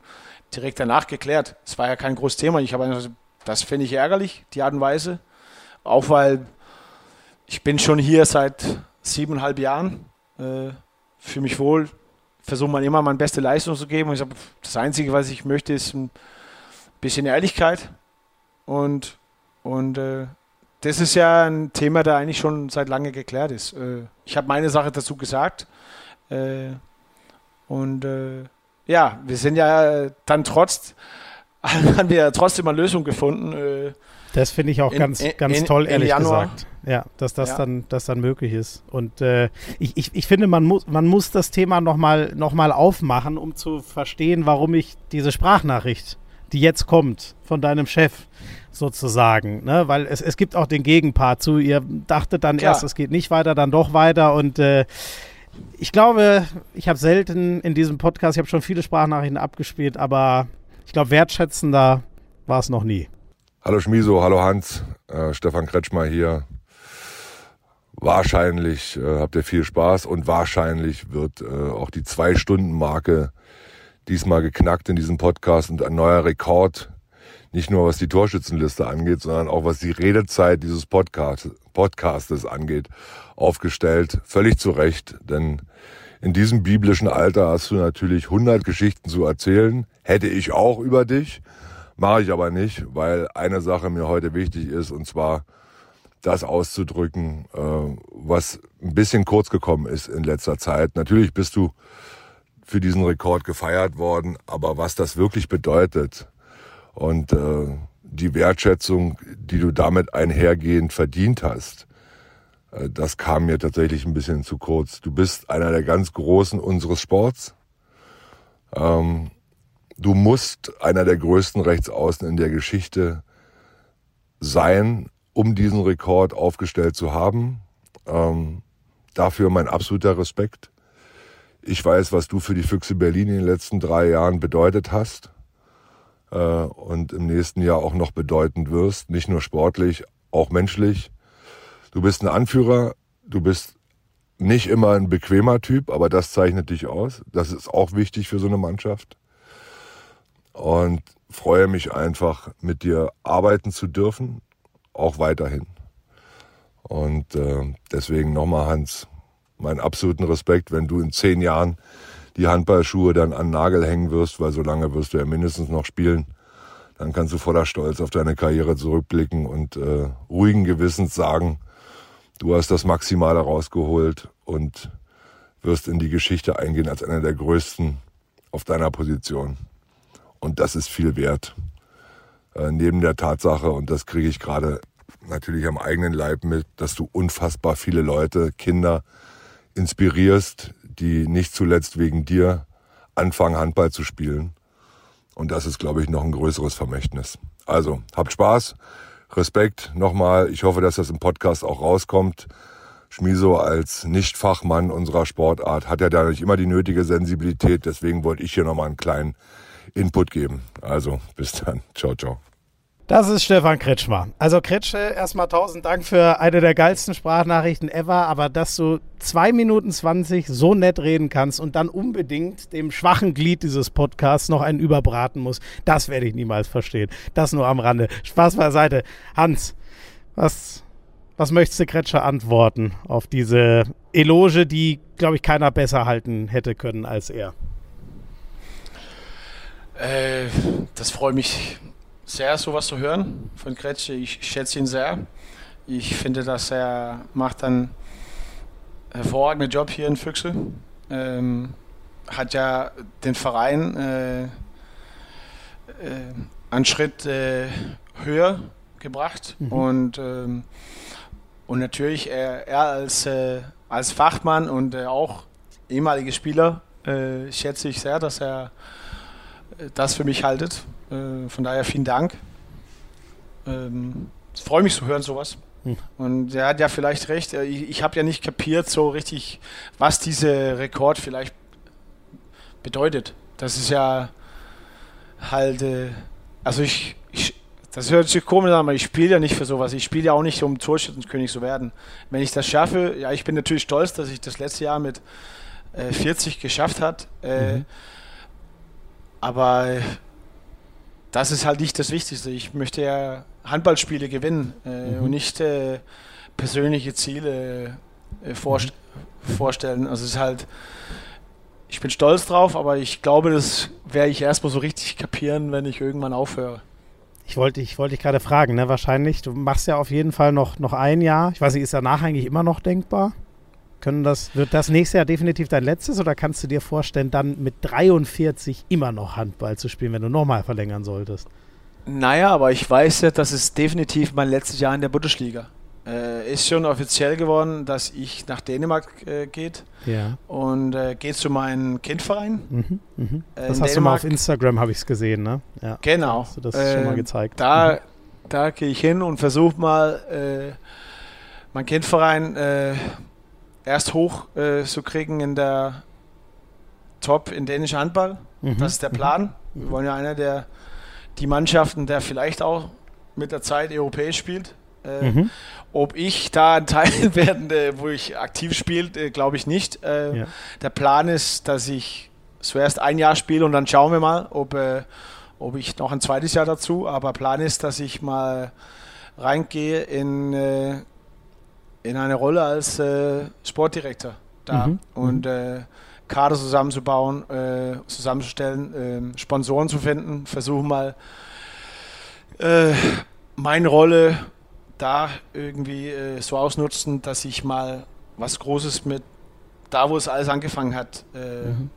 direkt danach geklärt. Es war ja kein großes Thema. Ich habe das finde ich ärgerlich, die Art und Weise. Auch weil ich bin schon hier seit siebeneinhalb Jahren, äh, fühle mich wohl, versuche mal immer meine beste Leistung zu geben. Und ich sage, das Einzige, was ich möchte, ist ein bisschen Ehrlichkeit und, und äh, das ist ja ein Thema, der eigentlich schon seit lange geklärt ist. Äh, ich habe meine Sache dazu gesagt. Äh, und äh, ja, wir sind ja dann trotz haben wir trotzdem eine Lösung gefunden. Das finde ich auch in, ganz, ganz in, toll, ehrlich gesagt. Ja, dass das ja. dann, das dann möglich ist. Und äh, ich, ich, ich finde, man muss, man muss das Thema nochmal noch mal aufmachen, um zu verstehen, warum ich diese Sprachnachricht, die jetzt kommt, von deinem Chef sozusagen, ne? weil es, es gibt auch den Gegenpart zu, ihr dachtet dann Klar. erst, es geht nicht weiter, dann doch weiter und äh, ich glaube, ich habe selten in diesem Podcast, ich habe schon viele Sprachnachrichten abgespielt, aber ich glaube, wertschätzender war es noch nie. Hallo Schmiso, hallo Hans, äh, Stefan Kretschmer hier. Wahrscheinlich äh, habt ihr viel Spaß und wahrscheinlich wird äh, auch die Zwei-Stunden-Marke diesmal geknackt in diesem Podcast und ein neuer Rekord, nicht nur was die Torschützenliste angeht, sondern auch was die Redezeit dieses Podcast, Podcastes angeht, aufgestellt. Völlig zu Recht, denn in diesem biblischen Alter hast du natürlich 100 Geschichten zu erzählen. Hätte ich auch über dich. Mache ich aber nicht, weil eine Sache mir heute wichtig ist, und zwar das auszudrücken, äh, was ein bisschen kurz gekommen ist in letzter Zeit. Natürlich bist du für diesen Rekord gefeiert worden, aber was das wirklich bedeutet und äh, die Wertschätzung, die du damit einhergehend verdient hast, äh, das kam mir tatsächlich ein bisschen zu kurz. Du bist einer der ganz Großen unseres Sports. Ähm, du musst einer der größten Rechtsaußen in der Geschichte sein, um diesen Rekord aufgestellt zu haben. Ähm, dafür mein absoluter Respekt. Ich weiß, was du für die Füchse Berlin in den letzten drei Jahren bedeutet hast äh, und im nächsten Jahr auch noch bedeuten wirst, nicht nur sportlich, auch menschlich. Du bist ein Anführer, du bist nicht immer ein bequemer Typ, aber das zeichnet dich aus. Das ist auch wichtig für so eine Mannschaft und freue mich einfach, mit dir arbeiten zu dürfen, auch weiterhin. Und äh, deswegen nochmal, Hans, meinen absoluten Respekt, wenn du in zehn Jahren die Handballschuhe dann an Nagel hängen wirst, weil so lange wirst du ja mindestens noch spielen. Dann kannst du voller Stolz auf deine Karriere zurückblicken und äh, ruhigen Gewissens sagen, du hast das Maximale rausgeholt und wirst in die Geschichte eingehen als einer der größten auf deiner Position. Und das ist viel wert. Äh, neben der Tatsache, und das kriege ich gerade natürlich am eigenen Leib mit, dass du unfassbar viele Leute, Kinder inspirierst, die nicht zuletzt wegen dir anfangen, Handball zu spielen. Und das ist, glaube ich, noch ein größeres Vermächtnis. Also, habt Spaß, Respekt nochmal. Ich hoffe, dass das im Podcast auch rauskommt. Schmiso als Nicht-Fachmann unserer Sportart hat ja da nicht immer die nötige Sensibilität. Deswegen wollte ich hier nochmal einen kleinen Input geben. Also bis dann. Ciao, ciao. Das ist Stefan Kretschmer. Also Kretsche, erstmal tausend Dank für eine der geilsten Sprachnachrichten ever, aber dass du zwei Minuten zwanzig so nett reden kannst und dann unbedingt dem schwachen Glied dieses Podcasts noch einen überbraten musst, das werde ich niemals verstehen. Das nur am Rande. Spaß beiseite. Hans, was, was möchtest du Kretscher antworten auf diese Eloge, die, glaube ich, keiner besser halten hätte können als er? Äh, das freut mich sehr, sowas zu hören von Kretsche. Ich schätze ihn sehr. Ich finde, dass er macht einen hervorragenden Job hier in Füchse. Ähm, hat ja den Verein äh, äh, einen Schritt äh, höher gebracht mhm. und ähm, und natürlich er, er als äh, als Fachmann und äh, auch ehemaliger Spieler äh, schätze ich sehr, dass er das für mich haltet. Äh, von daher vielen Dank. Ähm, freue mich zu hören, sowas. Hm. Und er hat ja vielleicht recht. Äh, ich, ich habe ja nicht kapiert so richtig, was dieser Rekord vielleicht bedeutet. Das ist ja halt, äh, also ich, ich, das hört sich komisch an, aber ich spiele ja nicht für sowas. Ich spiele ja auch nicht, um Torschützenkönig zu werden. Wenn ich das schaffe, ja, ich bin natürlich stolz, dass ich das letzte Jahr mit äh, 40 geschafft hat. Äh, mhm. Aber das ist halt nicht das Wichtigste. Ich möchte ja Handballspiele gewinnen äh, mhm. und nicht äh, persönliche Ziele äh, vorst mhm. vorstellen. Also es ist halt, ich bin stolz drauf, aber ich glaube, das werde ich erstmal so richtig kapieren, wenn ich irgendwann aufhöre. Ich wollte ich wollte dich gerade fragen, ne? Wahrscheinlich. Du machst ja auf jeden Fall noch, noch ein Jahr. Ich weiß nicht, ist danach eigentlich immer noch denkbar? Können das, wird das nächste Jahr definitiv dein letztes oder kannst du dir vorstellen, dann mit 43 immer noch Handball zu spielen, wenn du nochmal verlängern solltest? Naja, aber ich weiß ja, das ist definitiv mein letztes Jahr in der Bundesliga. Äh, ist schon offiziell geworden, dass ich nach Dänemark äh, geht ja. und äh, geht zu meinem Kindverein. Mhm, mhm. Äh, das hast Dänemark. du mal auf Instagram, habe ich es gesehen, ne? Ja. Genau. Hast du das schon mal ähm, gezeigt. Da, mhm. da gehe ich hin und versuche mal, äh, mein Kindverein äh, erst hoch zu kriegen in der Top in dänischen Handball. Mhm. Das ist der Plan. Mhm. Wir wollen ja einer der die Mannschaften, der vielleicht auch mit der Zeit europäisch spielt. Äh, mhm. Ob ich da ein Teil werde, wo ich aktiv spiele, äh, glaube ich nicht. Äh, ja. Der Plan ist, dass ich zuerst ein Jahr spiele und dann schauen wir mal, ob, äh, ob ich noch ein zweites Jahr dazu. Aber Plan ist, dass ich mal reingehe in, äh, in eine Rolle als äh, Sportdirektor da mhm. und mhm. Kader zusammenzubauen, zusammenzustellen, Sponsoren zu finden, versuchen mal meine Rolle da irgendwie äh, so ausnutzen, dass ich mal was Großes mit da, wo es alles angefangen hat, äh, mhm.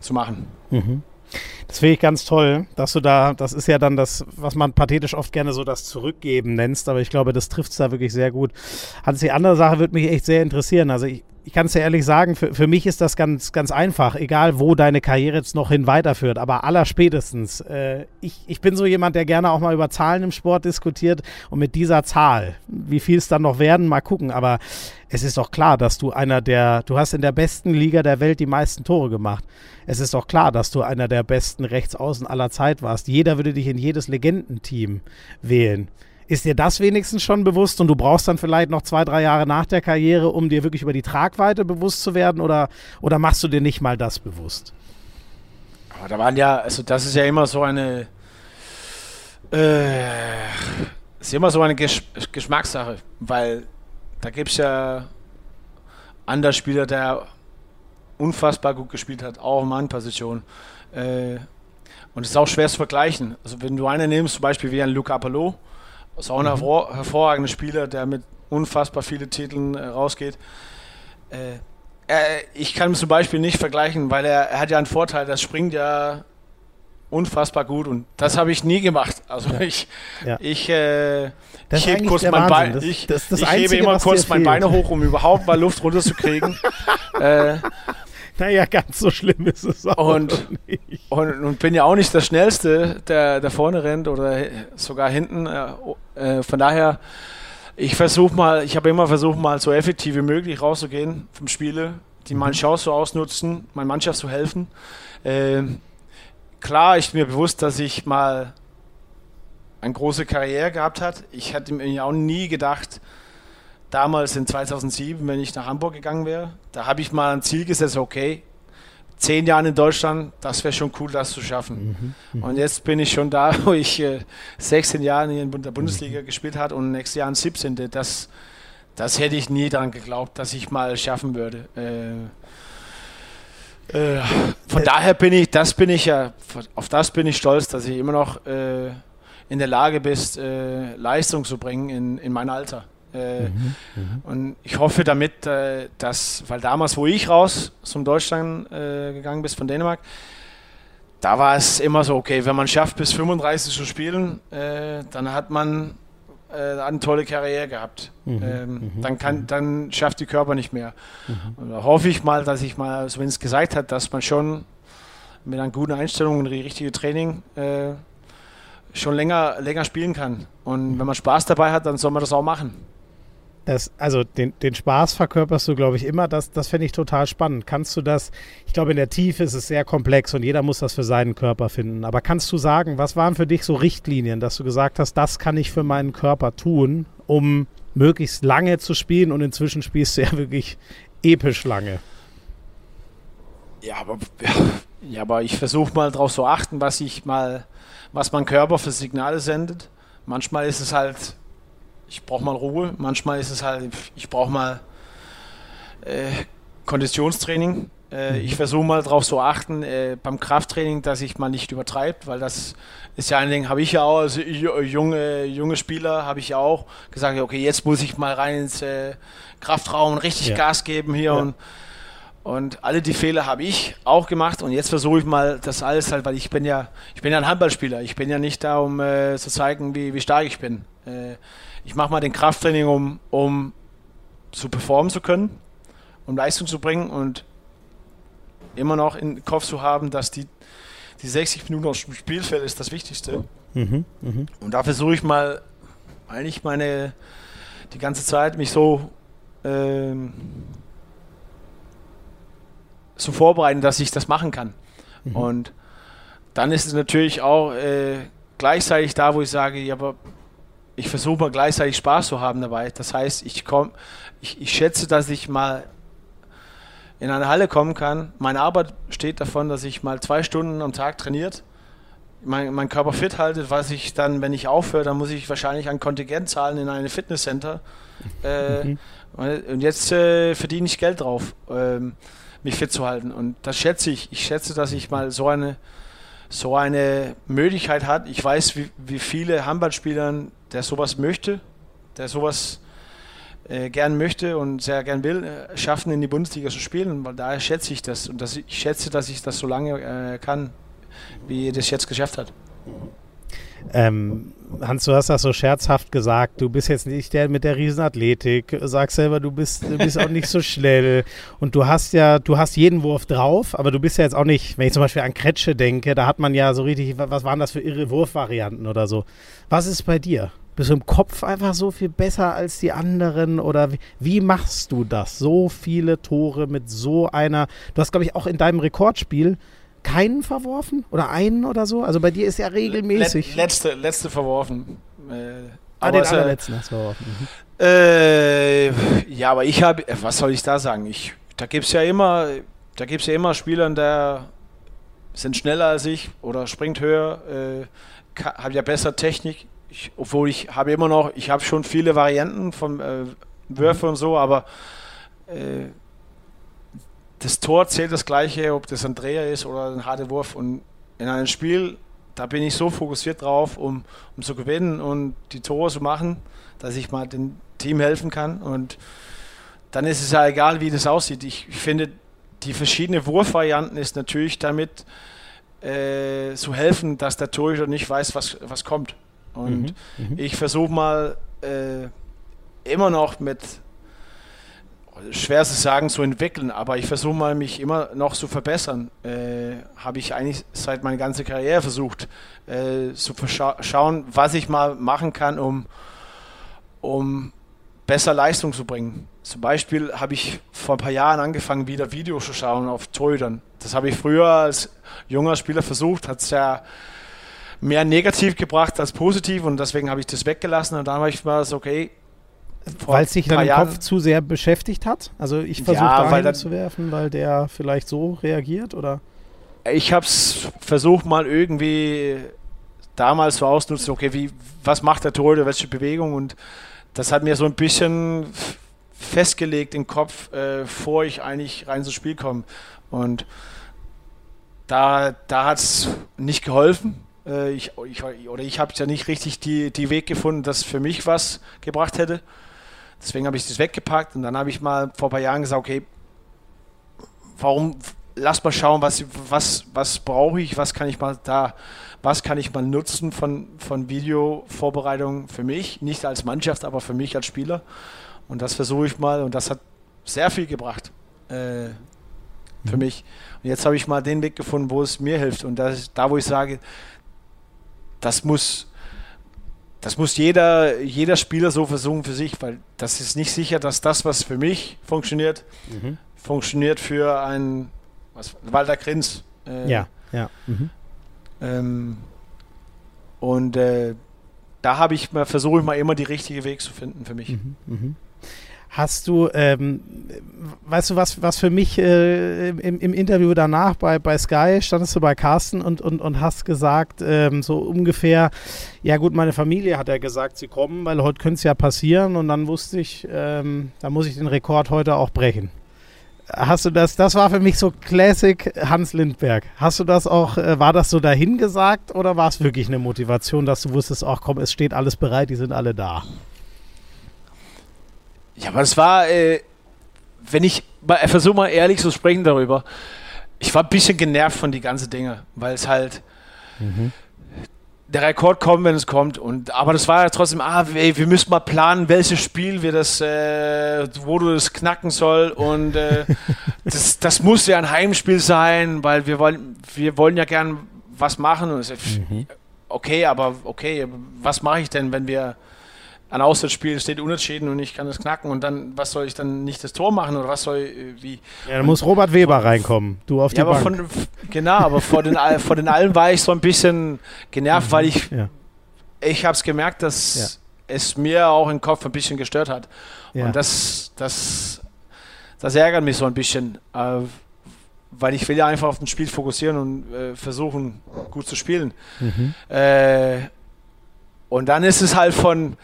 zu machen. Mhm. Das finde ich ganz toll, dass du da, das ist ja dann das, was man pathetisch oft gerne so das Zurückgeben nennst, aber ich glaube, das trifft es da wirklich sehr gut. Hans, die andere Sache würde mich echt sehr interessieren. Also ich, ich kann es ja ehrlich sagen, für, für mich ist das ganz, ganz einfach, egal wo deine Karriere jetzt noch hin weiterführt, aber allerspätestens. Äh, ich, ich bin so jemand, der gerne auch mal über Zahlen im Sport diskutiert und mit dieser Zahl, wie viel es dann noch werden, mal gucken. Aber es ist doch klar, dass du einer der, du hast in der besten Liga der Welt die meisten Tore gemacht. Es ist doch klar, dass du einer der besten Rechtsaußen aller Zeit warst. Jeder würde dich in jedes Legendenteam wählen. Ist dir das wenigstens schon bewusst und du brauchst dann vielleicht noch zwei, drei Jahre nach der Karriere, um dir wirklich über die Tragweite bewusst zu werden oder, oder machst du dir nicht mal das bewusst? Aber da waren ja, also das ist ja immer so eine, äh, ist immer so eine Gesch Geschmackssache, weil da gibt es ja andere Spieler, der unfassbar gut gespielt hat, auch in meiner Position. Äh, und es ist auch schwer zu vergleichen. Also wenn du einen nimmst, zum Beispiel wie ein Luca Apollo, ist auch ein mhm. hervorragender Spieler, der mit unfassbar vielen Titeln äh, rausgeht. Äh, er, ich kann zum Beispiel nicht vergleichen, weil er, er hat ja einen Vorteil, das springt ja unfassbar gut und das habe ich nie gemacht. Also ja. ich, ja. ich, äh, ich hebe kurz mein Bein, ich, das, das ich Einzige, hebe immer kurz mein Beine hoch, um überhaupt mal Luft runterzukriegen. äh, naja, ganz so schlimm ist es auch und, nicht. Und, und bin ja auch nicht der Schnellste, der, der vorne rennt oder sogar hinten. Äh, äh, von daher, ich versuche mal, ich habe immer versucht, mal so effektiv wie möglich rauszugehen vom Spiele, die mhm. meine Chance so ausnutzen, meiner Mannschaft zu helfen. Äh, klar, ich bin mir bewusst, dass ich mal eine große Karriere gehabt hat. Ich hätte mir auch nie gedacht, damals in 2007, wenn ich nach Hamburg gegangen wäre, da habe ich mal ein Ziel gesetzt, okay, zehn Jahre in Deutschland, das wäre schon cool, das zu schaffen. Mhm, mhm. und jetzt bin ich schon da, wo ich äh, 16 Jahre in der Bundesliga mhm. gespielt habe und nächstes Jahr ein 17. Das, das hätte ich nie daran geglaubt, dass ich mal schaffen würde. Äh, äh, von daher bin ich, das bin ich ja, auf das bin ich stolz, dass ich immer noch äh, in der Lage bin, äh, Leistung zu bringen in, in mein Alter. Äh, mhm, mhm, und ich hoffe damit, äh, dass, weil damals, wo ich raus zum Deutschland äh, gegangen bin, von Dänemark, da war es immer so, okay, wenn man schafft, bis 35 zu spielen, äh, dann hat man äh, eine tolle Karriere gehabt. Mhm, ähm, mhm, dann, kann, dann schafft die Körper nicht mehr. Mhm. Und da hoffe ich mal, dass ich mal, also wenn es gesagt hat, dass man schon mit einer guten Einstellung und richtige Training äh, schon länger, länger spielen kann. Und mhm. wenn man Spaß dabei hat, dann soll man das auch machen. Das, also den, den Spaß verkörperst du, glaube ich, immer. Das, das finde ich total spannend. Kannst du das, ich glaube, in der Tiefe ist es sehr komplex und jeder muss das für seinen Körper finden. Aber kannst du sagen, was waren für dich so Richtlinien, dass du gesagt hast, das kann ich für meinen Körper tun, um möglichst lange zu spielen und inzwischen spielst du ja wirklich episch lange. Ja, aber, ja, aber ich versuche mal darauf zu achten, was ich mal, was mein Körper für Signale sendet. Manchmal ist es halt ich brauche mal Ruhe. Manchmal ist es halt, ich brauche mal äh, Konditionstraining. Äh, mhm. Ich versuche mal darauf zu achten, äh, beim Krafttraining, dass ich mal nicht übertreibt, weil das ist ja ein Ding, habe ich ja auch, als junge, junge Spieler habe ich ja auch gesagt, okay, jetzt muss ich mal rein ins äh, Kraftraum und richtig ja. Gas geben hier ja. und und alle die Fehler habe ich auch gemacht und jetzt versuche ich mal das alles halt, weil ich bin ja, ich bin ja ein Handballspieler. Ich bin ja nicht da, um äh, zu zeigen, wie, wie stark ich bin. Äh, ich mache mal den Krafttraining, um, um zu performen zu können, um Leistung zu bringen und immer noch im Kopf zu haben, dass die, die 60 Minuten aus dem Spielfeld ist das Wichtigste. Mhm, mh. Und da versuche ich mal eigentlich meine die ganze Zeit mich so ähm, so vorbereiten, dass ich das machen kann. Mhm. Und dann ist es natürlich auch äh, gleichzeitig da, wo ich sage, ja, aber ich versuche mal gleichzeitig Spaß zu haben dabei. Das heißt, ich komme, ich, ich schätze, dass ich mal in eine Halle kommen kann. Meine Arbeit steht davon, dass ich mal zwei Stunden am Tag trainiert, mein, mein Körper fit halte, was ich dann, wenn ich aufhöre, dann muss ich wahrscheinlich ein Kontingent zahlen in ein Fitnesscenter. Äh, mhm. Und jetzt äh, verdiene ich Geld drauf. Ähm, mich fit zu halten. Und das schätze ich. Ich schätze, dass ich mal so eine, so eine Möglichkeit hat. Ich weiß, wie, wie viele Handballspielern, der sowas möchte, der sowas äh, gern möchte und sehr gern will, äh, schaffen in die Bundesliga zu spielen. Weil daher schätze ich das. Und das, ich schätze, dass ich das so lange äh, kann, wie er das jetzt geschafft hat. Ähm, Hans, du hast das so scherzhaft gesagt, du bist jetzt nicht der mit der Riesenathletik, sag selber, du bist, du bist auch nicht so schnell und du hast ja, du hast jeden Wurf drauf, aber du bist ja jetzt auch nicht, wenn ich zum Beispiel an Kretsche denke, da hat man ja so richtig, was waren das für irre Wurfvarianten oder so. Was ist bei dir? Bist du im Kopf einfach so viel besser als die anderen oder wie, wie machst du das? So viele Tore mit so einer, du hast glaube ich auch in deinem Rekordspiel keinen verworfen? Oder einen oder so? Also bei dir ist ja regelmäßig. letzte, letzte verworfen. Äh, ah, den allerletzten hast du verworfen. Mhm. Äh, ja, aber ich habe, was soll ich da sagen? Ich, da gibt es ja immer, da gibt es ja immer Spieler, der sind schneller als ich oder springt höher, äh, habe ja besser Technik. Ich, obwohl ich habe immer noch, ich habe schon viele Varianten von äh, Würfe und so, aber äh, das Tor zählt das gleiche, ob das ein Dreher ist oder ein harter Wurf. Und in einem Spiel, da bin ich so fokussiert drauf, um, um zu gewinnen und die Tore zu machen, dass ich mal dem Team helfen kann. Und dann ist es ja egal, wie das aussieht. Ich, ich finde, die verschiedenen Wurfvarianten ist natürlich damit äh, zu helfen, dass der Torhüter nicht weiß, was, was kommt. Und mhm, mhm. ich versuche mal äh, immer noch mit schwer zu sagen, zu entwickeln, aber ich versuche mal, mich immer noch zu verbessern. Äh, Habe ich eigentlich seit meiner ganzen Karriere versucht, äh, zu schauen, was ich mal machen kann, um, um besser Leistung zu bringen. Zum Beispiel habe ich vor ein paar Jahren angefangen, wieder Videos zu schauen auf Torhütern. Das habe ich früher als junger Spieler versucht, hat es ja mehr negativ gebracht als positiv und deswegen habe ich das weggelassen und dann habe ich mal so, okay, weil es sich dann im Kopf zu sehr beschäftigt hat? Also ich versuche ja, da zu werfen, weil der vielleicht so reagiert oder? Ich habe es versucht mal irgendwie damals so ausnutzen, okay, wie, was macht der Torhüter, welche Bewegung und das hat mir so ein bisschen festgelegt im Kopf, äh, bevor ich eigentlich rein ins Spiel komme. Und da, da hat es nicht geholfen. Äh, ich, ich, oder ich habe ja nicht richtig die, die Weg gefunden, das für mich was gebracht hätte. Deswegen habe ich das weggepackt und dann habe ich mal vor ein paar Jahren gesagt, okay, warum, lass mal schauen, was, was, was brauche ich, was kann ich mal da, was kann ich mal nutzen von, von Videovorbereitung für mich, nicht als Mannschaft, aber für mich als Spieler. Und das versuche ich mal und das hat sehr viel gebracht äh, für mhm. mich. Und jetzt habe ich mal den Weg gefunden, wo es mir hilft. Und das ist da, wo ich sage, das muss, das muss jeder, jeder Spieler so versuchen für sich, weil das ist nicht sicher, dass das, was für mich funktioniert, mhm. funktioniert für einen was, Walter Grins. Äh, ja, ja. Mhm. Ähm, und äh, da habe ich mal, versuche ich mal immer die richtige Weg zu finden für mich. Mhm, mh. Hast du, ähm, weißt du, was, was für mich äh, im, im, Interview danach bei, bei Sky standest du bei Carsten und, und, und hast gesagt, ähm, so ungefähr, ja gut, meine Familie hat ja gesagt, sie kommen, weil heute könnte es ja passieren und dann wusste ich, ähm, da muss ich den Rekord heute auch brechen. hast du das, das war für mich so Classic Hans Lindberg. Hast du das auch, äh, war das so dahingesagt oder war es wirklich eine Motivation, dass du wusstest, ach komm, es steht alles bereit, die sind alle da? Ja, aber es war, äh, wenn ich versuche mal ehrlich zu sprechen darüber, ich war ein bisschen genervt von die ganzen Dinge, weil es halt mhm. der Rekord kommt, wenn es kommt. Und aber das war ja trotzdem, ah, ey, wir müssen mal planen, welches Spiel wir das, äh, wo du das knacken soll. Und äh, das, das muss ja ein Heimspiel sein, weil wir wollen, wir wollen ja gern was machen. Und ich, mhm. okay, aber okay, was mache ich denn, wenn wir ein Auswärtsspiel steht unentschieden und ich kann das knacken und dann, was soll ich dann nicht das Tor machen oder was soll, äh, wie? Ja, da muss Robert Weber reinkommen, du auf die ja, Bank. Aber von, genau, aber vor den, vor den allen war ich so ein bisschen genervt, weil ich, ja. ich habe es gemerkt, dass ja. es mir auch im Kopf ein bisschen gestört hat. Ja. Und das, das, das ärgert mich so ein bisschen, äh, weil ich will ja einfach auf das Spiel fokussieren und äh, versuchen, gut zu spielen. Mhm. Und dann ist es halt von,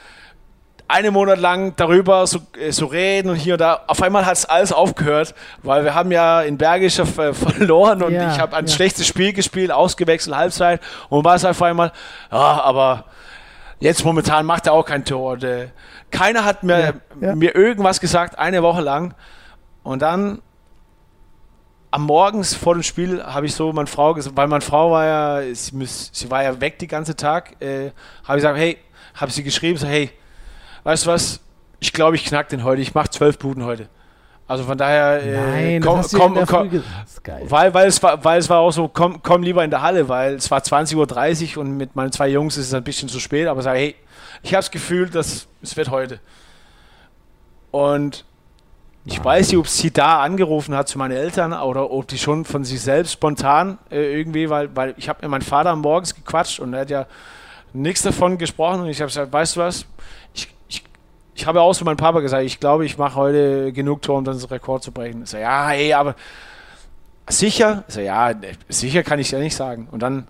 einen Monat lang darüber so, äh, so reden und hier und da. Auf einmal hat es alles aufgehört, weil wir haben ja in Bergisch äh, verloren und ja, ich habe ein ja. schlechtes Spiel gespielt, ausgewechselt, Halbzeit und war es auf einmal, ja, aber jetzt momentan macht er auch kein Tor. Äh, keiner hat mir, ja, mir irgendwas gesagt, eine Woche lang. Und dann am Morgens vor dem Spiel habe ich so meine Frau gesagt, weil meine Frau war ja, sie, sie war ja weg den ganzen Tag, äh, habe ich gesagt, hey, habe sie geschrieben, so, hey, weißt du was, ich glaube, ich knack den heute, ich mache zwölf Buden heute. Also von daher, äh, Nein, komm, komm, komm. Weil, weil, es war, weil es war auch so, komm, komm lieber in der Halle, weil es war 20.30 Uhr und mit meinen zwei Jungs ist es ein bisschen zu spät, aber sage, hey, ich habe das Gefühl, dass es wird heute. Und ich weiß nicht, ob sie da angerufen hat zu meinen Eltern oder ob die schon von sich selbst spontan äh, irgendwie, weil, weil ich habe mit meinem Vater morgens gequatscht und er hat ja nichts davon gesprochen und ich habe gesagt, weißt du was, ich habe auch zu meinem Papa gesagt, ich glaube, ich mache heute genug Tor, um dann das Rekord zu brechen. Ich so, ja, ey, aber sicher? Ich so, ja, sicher kann ich ja nicht sagen. Und dann,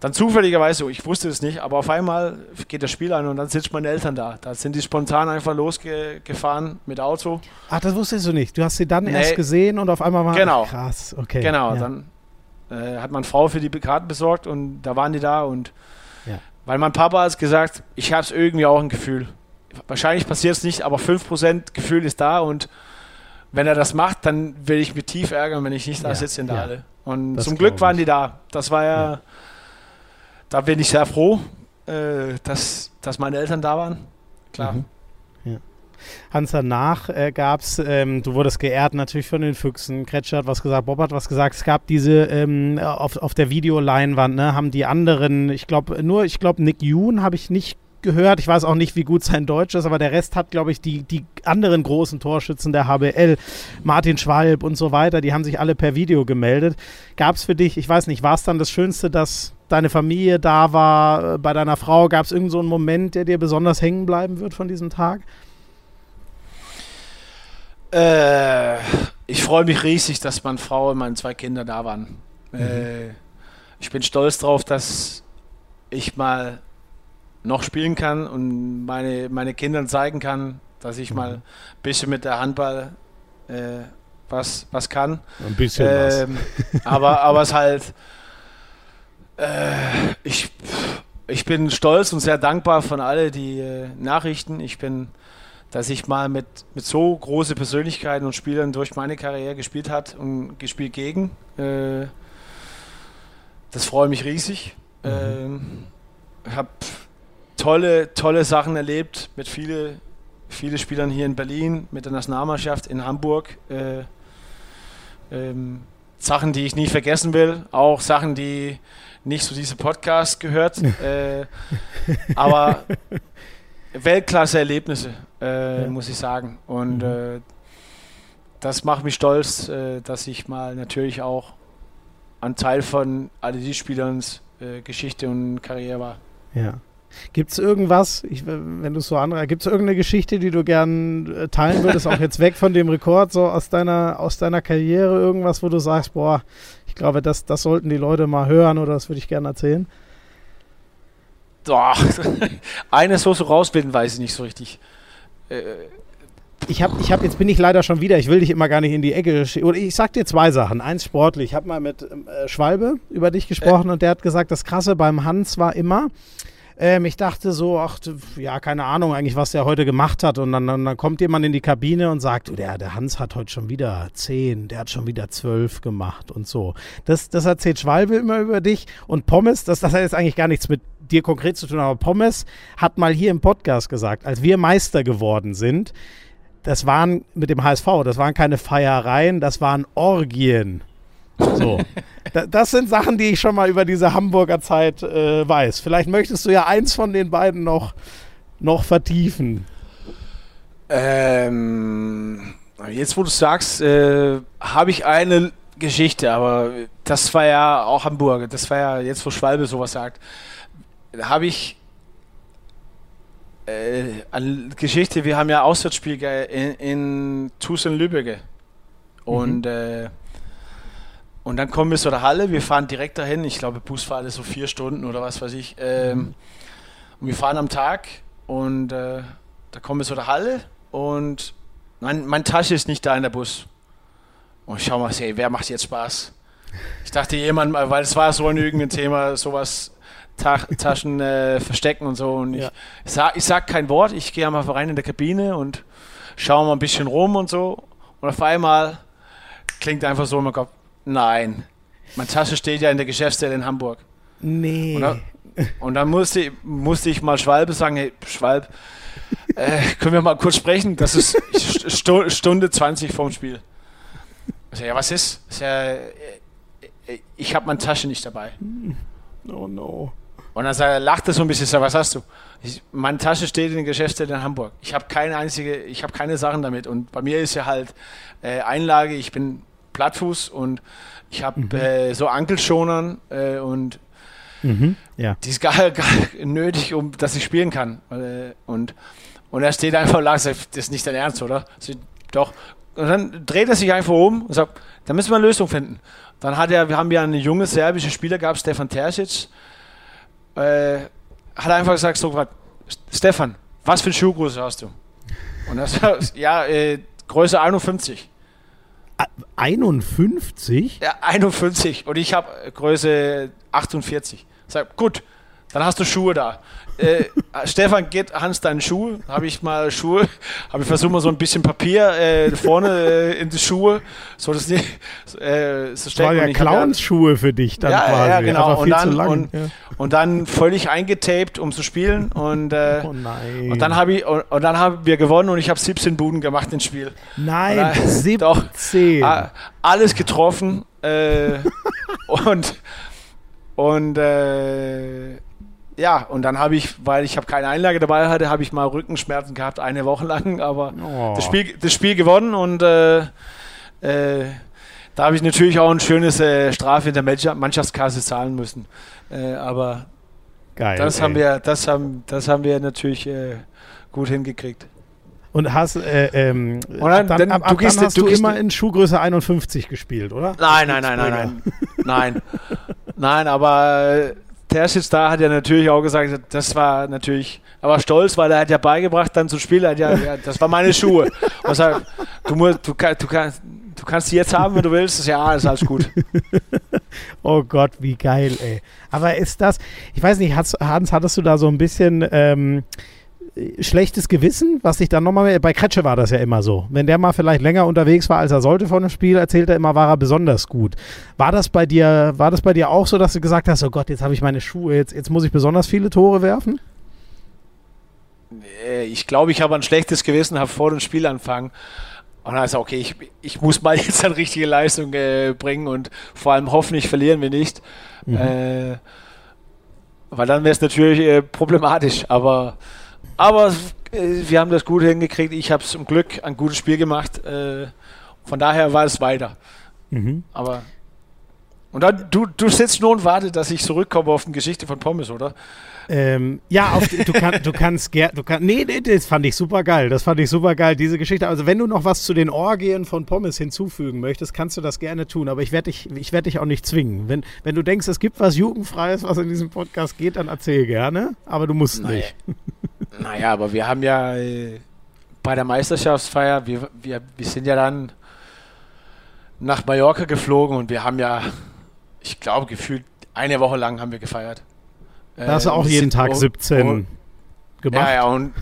dann zufälligerweise, ich wusste es nicht, aber auf einmal geht das Spiel an und dann sitzen meine Eltern da. Da sind die spontan einfach losgefahren mit Auto. Ach, das wusstest du nicht. Du hast sie dann nee. erst gesehen und auf einmal war genau. krass. Okay. Genau, ja. dann äh, hat meine Frau für die Karten besorgt und da waren die da und ja. weil mein Papa hat gesagt, ich habe es irgendwie auch ein Gefühl wahrscheinlich passiert es nicht, aber 5% Gefühl ist da und wenn er das macht, dann will ich mich tief ärgern, wenn ich nicht da ja, sitze in der ja. Halle. Und das zum Glück waren die da. Das war ja, ja. da bin ich sehr froh, äh, dass, dass meine Eltern da waren. Klar. Mhm. Hans, danach äh, gab es, ähm, du wurdest geehrt natürlich von den Füchsen, Kretscher hat was gesagt, Bob hat was gesagt, es gab diese ähm, auf, auf der Videoleinwand, ne, haben die anderen, ich glaube nur, ich glaube Nick Yoon habe ich nicht gehört. Ich weiß auch nicht, wie gut sein Deutsch ist, aber der Rest hat, glaube ich, die, die anderen großen Torschützen der HBL, Martin Schwalb und so weiter, die haben sich alle per Video gemeldet. Gab es für dich, ich weiß nicht, war es dann das Schönste, dass deine Familie da war, äh, bei deiner Frau? Gab es irgendeinen so Moment, der dir besonders hängen bleiben wird von diesem Tag? Äh, ich freue mich riesig, dass meine Frau und meine zwei Kinder da waren. Mhm. Äh, ich bin stolz darauf, dass ich mal noch spielen kann und meine, meine Kindern zeigen kann, dass ich mal ein bisschen mit der Handball äh, was, was kann. Ein bisschen ähm, was. aber, aber es halt, äh, ich, ich bin stolz und sehr dankbar von alle die äh, Nachrichten. Ich bin, dass ich mal mit, mit so großen Persönlichkeiten und Spielern durch meine Karriere gespielt hat und gespielt gegen. Äh, das freue mich riesig. Mhm. Ähm, habe tolle, tolle Sachen erlebt mit vielen viele Spielern hier in Berlin, mit der Nationalmannschaft in Hamburg. Äh, ähm, Sachen, die ich nie vergessen will, auch Sachen, die nicht zu diesem Podcast gehört, äh, aber Weltklasse-Erlebnisse, äh, ja. muss ich sagen. Und mhm. Äh, das macht mich stolz, äh, dass ich mal natürlich auch ein Teil von all die Spielern äh, Geschichte und Karriere war. Ja. Gibt es irgendwas, ich, wenn du so andere, gibt es irgendeine Geschichte, die du gern äh, teilen würdest, auch jetzt weg von dem Rekord, so aus deiner, aus deiner Karriere, irgendwas, wo du sagst, boah, ich glaube, das, das sollten die Leute mal hören oder das würde ich gerne erzählen? Doch, eine so so rausbilden, weiß ich nicht so richtig. Äh, ich habe, ich hab, jetzt bin ich leider schon wieder, ich will dich immer gar nicht in die Ecke Oder ich sag dir zwei Sachen. Eins sportlich. Ich habe mal mit äh, Schwalbe über dich gesprochen äh. und der hat gesagt, das Krasse beim Hans war immer, ähm, ich dachte so, ach, ja, keine Ahnung eigentlich, was der heute gemacht hat. Und dann, dann, kommt jemand in die Kabine und sagt, du, der, der Hans hat heute schon wieder zehn, der hat schon wieder zwölf gemacht und so. Das, das erzählt Schwalbe immer über dich. Und Pommes, das, das hat jetzt eigentlich gar nichts mit dir konkret zu tun, aber Pommes hat mal hier im Podcast gesagt, als wir Meister geworden sind, das waren mit dem HSV, das waren keine Feiereien, das waren Orgien. So. das sind Sachen, die ich schon mal über diese Hamburger Zeit äh, weiß. Vielleicht möchtest du ja eins von den beiden noch, noch vertiefen. Ähm, jetzt, wo du sagst, äh, habe ich eine Geschichte, aber das war ja auch Hamburg. Das war ja jetzt, wo Schwalbe sowas sagt. Da habe ich äh, eine Geschichte. Wir haben ja Auswärtsspiel in, in Tusen-Lübbecke. Und mhm. äh, und dann kommen wir zu der Halle, wir fahren direkt dahin. Ich glaube, Busfahrt ist so vier Stunden oder was weiß ich. Ähm, und wir fahren am Tag und äh, da kommen wir zu der Halle und mein, meine Tasche ist nicht da in der Bus. Und ich schau mal, hey, wer macht jetzt Spaß? Ich dachte jemand, weil es war so ein irgendein Thema, sowas Ta Taschen äh, verstecken und so. Und ich, ja. ich, sag, ich sag kein Wort, ich gehe einfach rein in der Kabine und schaue mal ein bisschen rum und so. Und auf einmal klingt einfach so in meinem Kopf, Nein. Meine Tasche steht ja in der Geschäftsstelle in Hamburg. Nee. Und dann, und dann musste, musste ich mal Schwalbe sagen, hey, Schwalb, äh, können wir mal kurz sprechen? Das ist St Stunde 20 vorm Spiel. Ich sag, ja, was ist? Ich, sag, ich habe meine Tasche nicht dabei. Oh no. Und dann sagt, lacht er so ein bisschen, sag, was hast du? Ich, meine Tasche steht in der Geschäftsstelle in Hamburg. Ich habe keine einzige, ich habe keine Sachen damit. Und bei mir ist ja halt äh, Einlage, ich bin Plattfuß und ich habe mhm. äh, so Ankelschonern äh, und mhm, ja. die ist gar, gar nötig, um dass ich spielen kann. Äh, und, und er steht einfach und sagt, das ist nicht dein Ernst, oder? Sie, doch. Und dann dreht er sich einfach um und sagt, da müssen wir eine Lösung finden. Dann hat er, wir haben ja einen jungen serbischen Spieler gehabt, Stefan Terzic, äh, hat einfach gesagt, so, Stefan, was für Schuhgröße hast du? Und er sagt, ja, äh, Größe 51. 51? Ja, 51 und ich habe Größe 48. Sag, gut, dann hast du Schuhe da. Äh, Stefan, geht Hans deinen Schuh? Habe ich mal Schuhe, habe ich versucht mal so ein bisschen Papier äh, vorne äh, in die Schuhe, so dass nicht äh, so war ja Clownsschuhe für dich dann ja, quasi. Ja, genau. Und dann, und, ja. und dann völlig eingetaped, um zu spielen und, äh, oh nein. und dann habe ich und, und, dann haben wir gewonnen und ich habe 17 Buden gemacht ins Spiel. Nein, dann, 17. Doch, alles getroffen äh, und und äh, ja, und dann habe ich, weil ich habe keine Einlage dabei hatte, habe ich mal Rückenschmerzen gehabt, eine Woche lang, aber oh. das, Spiel, das Spiel gewonnen und äh, äh, da habe ich natürlich auch ein schönes äh, Strafe in der Mannschaftskasse zahlen müssen. Äh, aber Geil, das, haben wir, das, haben, das haben wir natürlich äh, gut hingekriegt. Und hast, äh, ähm, und dann, dann, ab, ab du gehst, dann hast du, du immer in Schuhgröße 51 gespielt, oder? Nein, nein, nein, nein, nein, nein. Nein, aber Terzic da hat ja natürlich auch gesagt, das war natürlich, aber stolz, weil er hat ja beigebracht dann zu spielen, hat ja, ja das war meine Schuhe. Und sagt, du, musst, du, du, kannst, du kannst die jetzt haben, wenn du willst. Ja, ist alles gut. oh Gott, wie geil, ey. Aber ist das, ich weiß nicht, Hans, hattest du da so ein bisschen ähm, schlechtes Gewissen, was sich dann nochmal, bei Kretsche war das ja immer so. Wenn der mal vielleicht länger unterwegs war, als er sollte vor dem Spiel, erzählt er immer, war er besonders gut. War das bei dir, war das bei dir auch so, dass du gesagt hast, oh Gott, jetzt habe ich meine Schuhe, jetzt, jetzt muss ich besonders viele Tore werfen? Äh, ich glaube, ich habe ein schlechtes Gewissen, habe vor dem Spiel anfangen. Und dann ist okay, ich, ich muss mal jetzt eine richtige Leistung äh, bringen und vor allem hoffentlich verlieren wir nicht. Mhm. Äh, weil dann wäre es natürlich äh, problematisch. Aber aber äh, wir haben das gut hingekriegt. Ich habe zum Glück ein gutes Spiel gemacht. Äh, von daher war es weiter. Mhm. Aber und dann, du, du sitzt nur und wartest, dass ich zurückkomme auf die Geschichte von Pommes, oder? Ähm, ja, auf, du, kann, du kannst gerne, du kannst, nee, nee, das fand ich super geil. Das fand ich super geil, diese Geschichte. Also, wenn du noch was zu den Orgien von Pommes hinzufügen möchtest, kannst du das gerne tun. Aber ich werde dich, ich werde dich auch nicht zwingen. Wenn, wenn du denkst, es gibt was Jugendfreies, was in diesem Podcast geht, dann erzähl gerne. Aber du musst naja. nicht. Naja, aber wir haben ja äh, bei der Meisterschaftsfeier, wir, wir, wir sind ja dann nach Mallorca geflogen und wir haben ja, ich glaube, gefühlt eine Woche lang haben wir gefeiert. Da hast du auch jeden Tag oh, 17 oh, gemacht. Ja, ja, und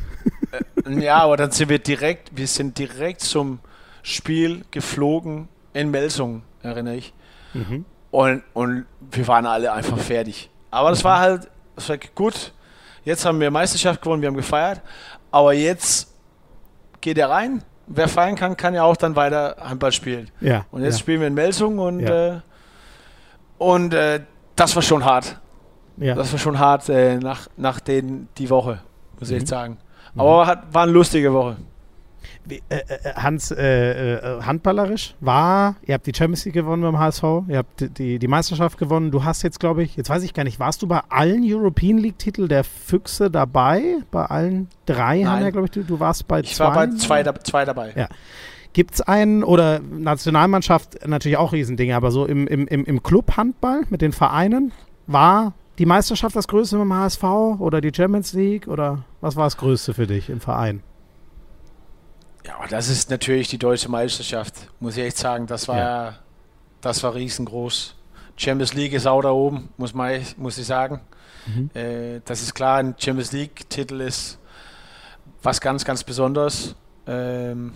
äh, ja, aber dann sind wir direkt, wir sind direkt zum Spiel geflogen in Melsung, erinnere ich. Mhm. Und, und wir waren alle einfach fertig. Aber das war halt, das war gut. Jetzt haben wir Meisterschaft gewonnen, wir haben gefeiert. Aber jetzt geht er rein. Wer feiern kann, kann ja auch dann weiter Handball spielen. Ja, Und jetzt ja. spielen wir in Melsung und, Ja. äh, und äh, das war schon hart. Ja. Das war schon hart äh, nach, nach den, die Woche, muss ich Mhm. echt sagen. Aber hat, war eine lustige Woche. Wie, äh, äh, Hans, äh, äh, handballerisch war, ihr habt die Champions League gewonnen beim HSV, ihr habt die- die, Meisterschaft gewonnen. Du hast jetzt, glaube ich, jetzt weiß ich gar nicht, warst du bei allen European League-Titeln der Füchse dabei? Bei allen drei haben Nein. ja, glaube ich, du, du warst bei Ich zwei. war bei zwei, da- zwei dabei. Ja. Gibt es einen, oder Nationalmannschaft natürlich auch Riesendinge, aber so im, im, im, im Club-Handball mit den Vereinen, war die Meisterschaft das Größte dem HSV oder die Champions League oder was war das Größte für dich im Verein? Ja, das ist natürlich die deutsche Meisterschaft, muss ich echt sagen. Das war, Ja. das war riesengroß. Champions League ist auch da oben, muss, man, muss ich sagen. Mhm. Äh, das ist klar, ein Champions League-Titel ist was ganz, ganz Besonderes. Ähm,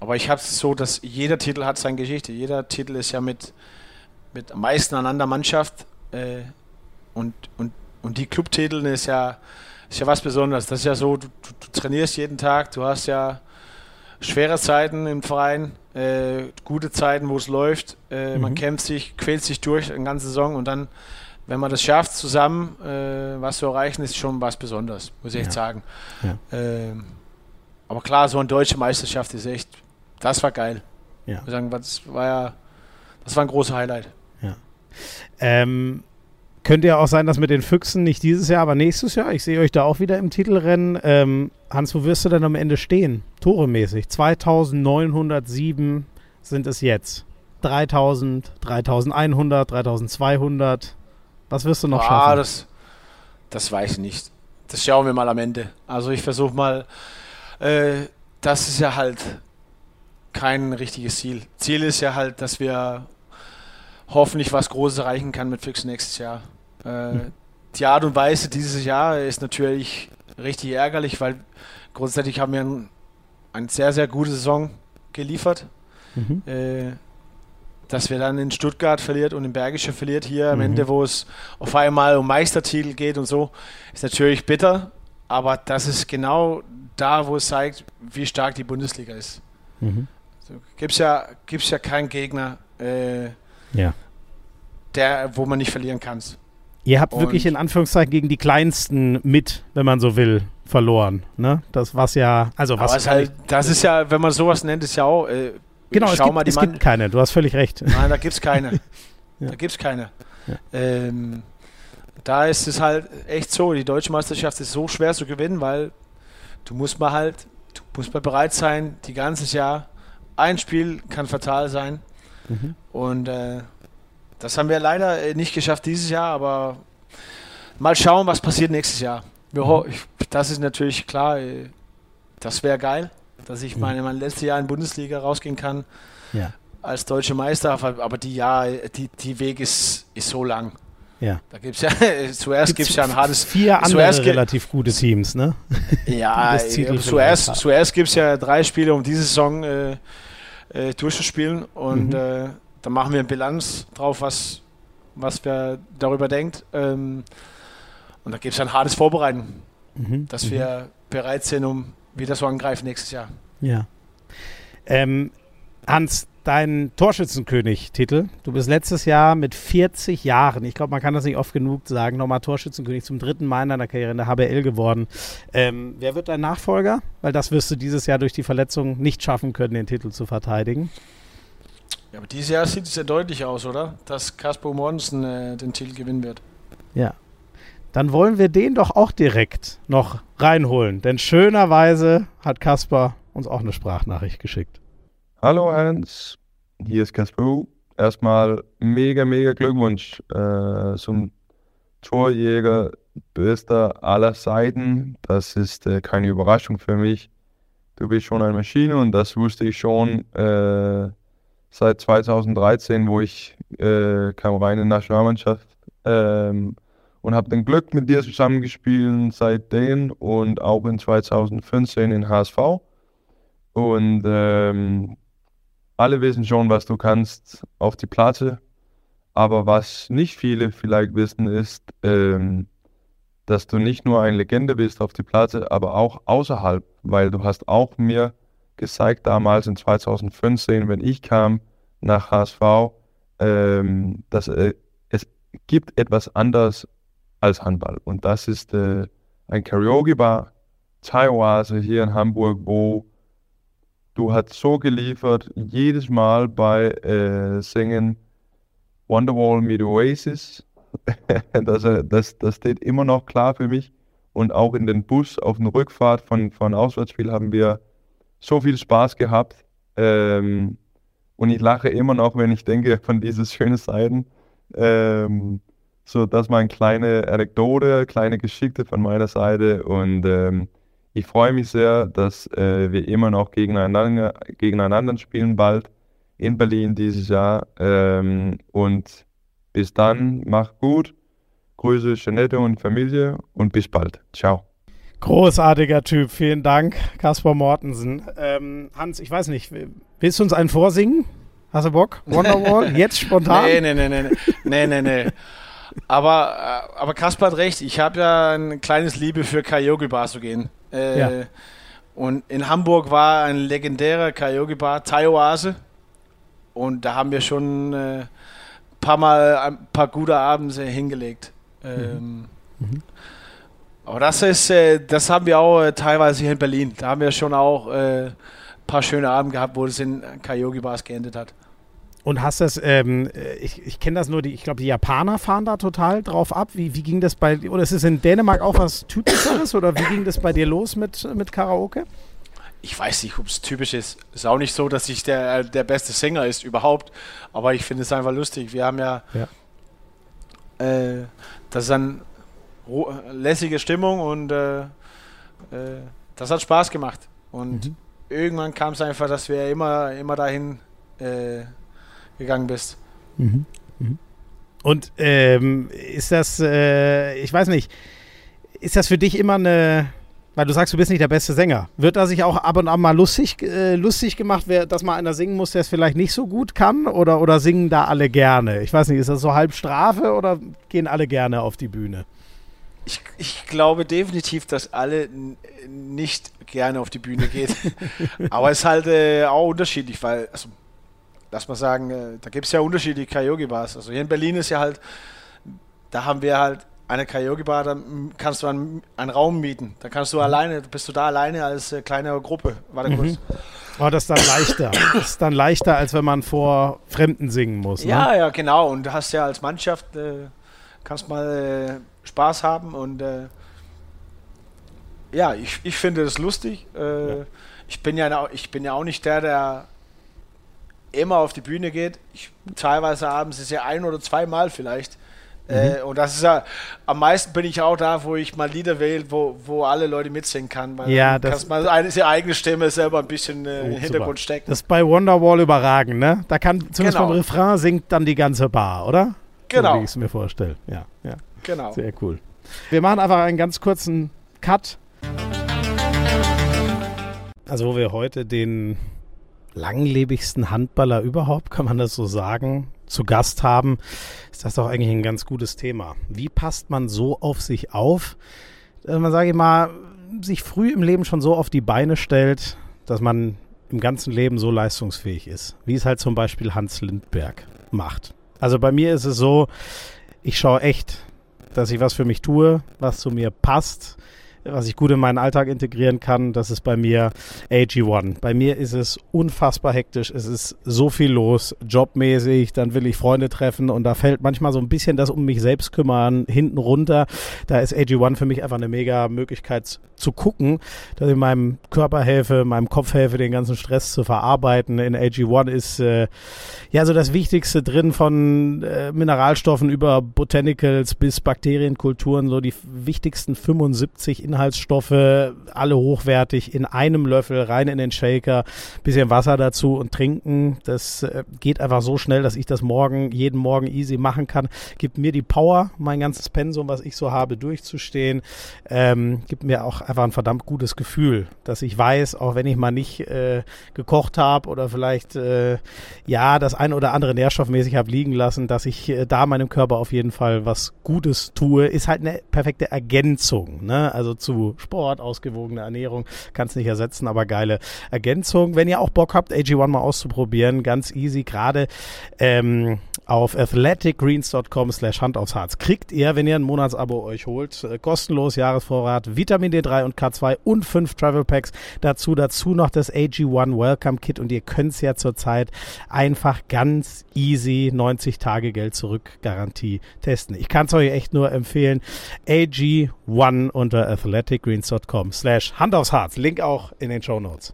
aber ich habe es so, dass jeder Titel hat seine Geschichte. Jeder Titel ist ja mit, mit am meisten an einer Mannschaft. Äh, und, und, und die Clubtitel ist ja, ist ja was Besonderes. Das ist ja so, du, du, trainierst jeden Tag, du hast ja schwere Zeiten im Verein, äh, gute Zeiten, wo es läuft. Äh, Man Mhm. kämpft sich, quält sich durch eine ganze Saison und dann, wenn man das schafft, zusammen äh, was zu erreichen, ist schon was Besonderes, muss ich echt Ja. sagen. Ja. Ähm, aber klar, so eine deutsche Meisterschaft ist echt, das war geil. Ja. Ich muss sagen, das war ja, das war ein großer Highlight. Ähm, könnte ja auch sein, dass mit den Füchsen nicht dieses Jahr, aber nächstes Jahr, ich sehe euch da auch wieder im Titelrennen. Ähm, Hans, wo wirst du denn am Ende stehen? Toremäßig. 2907 sind es jetzt. 3000, 3100, 3200. Was wirst du noch ah, schaffen? das, das weiß ich nicht. Das schauen wir mal am Ende. Also ich versuche mal, äh, das ist ja halt kein richtiges Ziel. Ziel ist ja halt, dass wir hoffentlich was Großes erreichen kann mit Füchsen nächstes Jahr. Äh. Die Art und Weise dieses Jahr ist natürlich richtig ärgerlich, weil grundsätzlich haben wir ein, eine sehr, sehr gute Saison geliefert. Mhm. Äh, dass wir dann in Stuttgart verliert und in Bergische verliert hier am Mhm. Ende, wo es auf einmal um Meistertitel geht und so, ist natürlich bitter, aber das ist genau da, wo es zeigt, wie stark die Bundesliga ist. Mhm. So, gibt's ja, gibt's ja keinen Gegner, äh, Ja. der, wo man nicht verlieren kann. Ihr habt Und- wirklich in Anführungszeichen gegen die Kleinsten mit, wenn man so will, verloren. Ne? Das was ja, also was es halt, das ist ja, wenn man sowas nennt, ist ja auch, äh, Genau, es, schau gibt, mal die es gibt keine, du hast völlig recht. Nein, da gibt's keine. Ja. Da gibt's keine. Ja. Ähm, da ist es halt echt so, die deutsche Meisterschaft ist so schwer zu gewinnen, weil du musst mal halt, du musst mal bereit sein, die ganzes Jahr. Ein Spiel kann fatal sein. Mhm. Und äh, das haben wir leider äh, nicht geschafft dieses Jahr, aber mal schauen, was passiert nächstes Jahr. Ich, das ist natürlich klar, äh, das wäre geil, dass ich Mhm. meine, mein letztes Jahr in Bundesliga rausgehen kann Ja, als deutscher Meister, aber die ja, die, die Weg ist, ist so lang. ja. Da gibt es ja, zuerst gibt es ja ein hartes, Vier andere relativ gute Teams, ne? ja, äh, zuerst, zuerst gibt es ja drei Spiele, um diese Saison äh, äh, durchzuspielen und Mhm. äh, dann machen wir eine Bilanz drauf, was, was wir darüber denkt. Ähm, und da gibt es ein hartes Vorbereiten, Mhm. dass mhm. wir bereit sind, um wieder so angreifen nächstes Jahr. Ja. Ähm, Hans, dein Torschützenkönig-Titel. Du bist letztes Jahr mit 40 Jahren, ich glaube, man kann das nicht oft genug sagen, nochmal Torschützenkönig zum dritten Mal in deiner Karriere in der HBL geworden. Ähm, wer wird dein Nachfolger? Weil das wirst du dieses Jahr durch die Verletzung nicht schaffen können, den Titel zu verteidigen. Ja, aber dieses Jahr sieht es ja deutlich aus, oder? Dass Kasper Mortensen äh, den Titel gewinnen wird. Ja. Dann wollen wir den doch auch direkt noch reinholen. Denn schönerweise hat Kaspar uns auch eine Sprachnachricht geschickt. Hallo Hans, hier ist Kasper. Erstmal mega, mega Glückwunsch äh, zum Torjäger bester aller Zeiten. Das ist äh, keine Überraschung für mich. du bist schon eine Maschine und das wusste ich schon äh, seit 2013, wo ich äh, kam rein in die Nationalmannschaft ähm, und habe dann Glück mit dir zusammengespielt seitdem und auch in 2015 in HSV. Und ähm, alle wissen schon, was du kannst auf die Platte. Aber was nicht viele vielleicht wissen, ist, ähm, dass du nicht nur eine Legende bist auf die Platte, aber auch außerhalb, weil du hast auch mir gezeigt damals in 2015, wenn ich kam nach HSV, ähm, dass äh, es gibt etwas anderes als Handball und das ist äh, ein Karaoke-Bar, teilweise hier in Hamburg, wo du hast so geliefert, jedes Mal bei äh, Singen Wonderwall mit Oasis. das, äh, das, das steht immer noch klar für mich. Und auch in den Bus auf der Rückfahrt von, von Auswärtsspiel haben wir so viel Spaß gehabt. Ähm, und ich lache immer noch, wenn ich denke von diesen schönen Seiten. Ähm, so, das war eine kleine Anekdote, kleine Geschichte von meiner Seite. Und ähm, ich freue mich sehr, dass äh, wir immer noch gegeneinander, gegeneinander spielen bald in Berlin dieses Jahr. Ähm, und bis dann, mach gut. Grüße Janette und Familie und bis bald. Ciao. Großartiger Typ, vielen Dank, Kaspar Mortensen. Ähm, Hans, ich weiß nicht, willst du uns einen vorsingen? Hast du Bock? Wonderwall? Jetzt spontan? Nee, nee, nee, nee, nee, nee, nee. Aber, äh, aber Kaspar hat recht, ich habe ja ein kleines Liebe für Karaoke-Bar zu gehen. Äh, ja. Und in Hamburg war ein legendärer Karaoke-Bar, Thai Oase. Und da haben wir schon ein äh, paar Mal ein paar gute Abende hingelegt. Ähm, mhm. Mhm. Aber das ist, äh, das haben wir auch äh, teilweise hier in Berlin. Da haben wir schon auch ein paar schöne Abende gehabt, wo es in Karaoke-Bars geendet hat. Und hast das, ähm, ich, ich kenne das nur, die, ich glaube, die Japaner fahren da total drauf ab. Wie, wie ging das bei, oder ist es in Dänemark auch was Typisches oder wie ging das bei dir los mit, mit Karaoke? Ich weiß nicht, ob es typisch ist. Es ist auch nicht so, dass ich der, der beste Sänger ist überhaupt, aber ich finde es einfach lustig. Wir haben ja, ja. Äh, das ist eine lässige Stimmung und äh, äh, das hat Spaß gemacht. Und mhm. irgendwann kam es einfach, dass wir immer, immer dahin äh, gegangen bist. Mhm. Mhm. Und ähm, ist das, äh, ich weiß nicht, ist das für dich immer eine, weil du sagst, du bist nicht der beste Sänger, wird da sich auch ab und an mal lustig, äh, lustig gemacht, wer, dass mal einer singen muss, der es vielleicht nicht so gut kann? Oder, oder singen da alle gerne? Ich weiß nicht, ist das so halb Strafe oder gehen alle gerne auf die Bühne? Ich, ich glaube definitiv, dass alle nicht gerne auf die Bühne gehen. Aber es ist halt äh, auch unterschiedlich, weil, also lass mal sagen, äh, da gibt es ja unterschiedliche Karaoke-Bars. Also hier in Berlin ist ja halt, da haben wir halt eine Karaoke-Bar, da kannst du einen, einen, Raum mieten. Da kannst du mhm. alleine, bist du da alleine als äh, kleine Gruppe. Warte mhm. kurz. Oh, das ist dann leichter. das ist dann leichter, als wenn man vor Fremden singen muss. Ne? Ja, ja, genau. Und du hast ja als Mannschaft, äh, kannst mal äh, Spaß haben und äh, ja, ich, ich finde das lustig. Äh, ja. Ich bin ja ich bin ja auch nicht der, der immer auf die Bühne geht. Ich, teilweise abends ist ja ein oder zweimal vielleicht. Mhm. Äh, und das ist ja, am meisten bin ich auch da, wo ich mal Lieder wähle, wo, wo alle Leute mitsingen kann. Weil ja, das kannst mal eine, seine eigene Stimme selber ein bisschen äh, oh, im Hintergrund super. stecken. Das ist bei Wonderwall überragend, ne? Da kann zumindest genau. beim Refrain singt dann die ganze Bar, oder? Genau. So, wie ich es mir vorstelle. Ja, ja. Genau. Sehr cool. Wir machen einfach einen ganz kurzen Cut. Also, wo wir heute den langlebigsten Handballer überhaupt, kann man das so sagen, zu Gast haben, ist das doch eigentlich ein ganz gutes Thema. Wie passt man so auf sich auf, dass man, sage ich mal, sich früh im Leben schon so auf die Beine stellt, dass man im ganzen Leben so leistungsfähig ist, wie es halt zum Beispiel Hans Lindberg macht. Also bei mir ist es so, ich schaue echt, dass ich was für mich tue, was zu mir passt, was ich gut in meinen Alltag integrieren kann, das ist bei mir AG1. Bei mir ist es unfassbar hektisch. Es ist so viel los, jobmäßig. Dann will ich Freunde treffen und da fällt manchmal so ein bisschen das um mich selbst kümmern hinten runter. Da ist AG1 für mich einfach eine mega Möglichkeit zu gucken, dass ich meinem Körper helfe, meinem Kopf helfe, den ganzen Stress zu verarbeiten. In AG1 ist äh, ja so das Wichtigste drin von äh, Mineralstoffen über Botanicals bis Bakterienkulturen, so die wichtigsten 75 Inhalte Inhaltsstoffe, alle hochwertig, in einem Löffel rein in den Shaker, bisschen Wasser dazu und trinken. Das äh, geht einfach so schnell, dass ich das morgen, jeden Morgen easy machen kann. Gibt mir die Power, mein ganzes Pensum, was ich so habe, durchzustehen. Ähm, gibt mir auch einfach ein verdammt gutes Gefühl, dass ich weiß, auch wenn ich mal nicht äh, gekocht habe oder vielleicht äh, ja das ein oder andere nährstoffmäßig habe liegen lassen, dass ich äh, da meinem Körper auf jeden Fall was Gutes tue, ist halt eine perfekte Ergänzung. Ne? Also zu Sport, ausgewogene Ernährung, kann es nicht ersetzen, aber geile Ergänzung. Wenn ihr auch Bock habt, AG1 mal auszuprobieren, ganz easy, gerade ähm, auf athleticgreens.com slash Hand aufs Harz kriegt ihr, wenn ihr ein Monatsabo euch holt, äh, kostenlos Jahresvorrat, Vitamin D3 und K2 und fünf Travel Packs. Dazu, dazu noch das AG1 Welcome Kit und ihr könnt es ja zurzeit einfach ganz easy 90 Tage Geld zurück Garantie testen. Ich kann es euch echt nur empfehlen. AG1 unter athleticgreens.com slash Hand aufs Harz. Link auch in den Show Notes.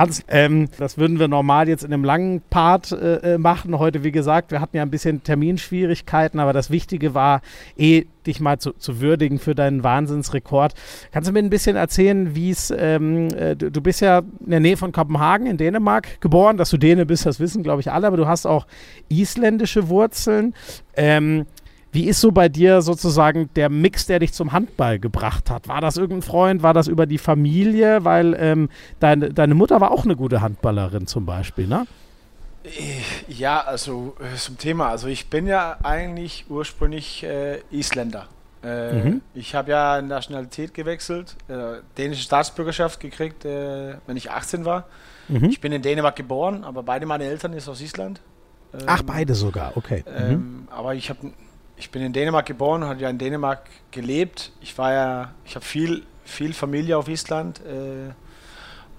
Hans, ähm, das würden wir normal jetzt in einem langen Part äh, äh, machen. Heute, wie gesagt, wir hatten ja ein bisschen Terminschwierigkeiten, aber das Wichtige war, eh dich mal zu, zu würdigen für deinen Wahnsinnsrekord. Kannst du mir ein bisschen erzählen, wie es, ähm, äh, du, bist ja in der Nähe von Kopenhagen in Dänemark geboren, dass du Däne bist, das wissen, glaube ich, alle, aber du hast auch isländische Wurzeln. Ähm, wie ist so bei dir sozusagen der Mix, der dich zum Handball gebracht hat? War das irgendein Freund? War das über die Familie? Weil ähm, deine, deine Mutter war auch eine gute Handballerin zum Beispiel, ne? Ja, also äh, zum Thema. Also ich bin ja eigentlich ursprünglich äh, Isländer. Äh, mhm. Ich habe ja Nationalität gewechselt, äh, dänische Staatsbürgerschaft gekriegt, äh, wenn ich 18 war. Mhm. Ich bin in Dänemark geboren, aber beide meine Eltern sind aus Island. Ähm, Ach, beide sogar, okay. Ähm, mhm. Aber ich habe ich bin in Dänemark geboren, habe ja in Dänemark gelebt. Ich war ja, ich habe viel, viel Familie auf Island äh,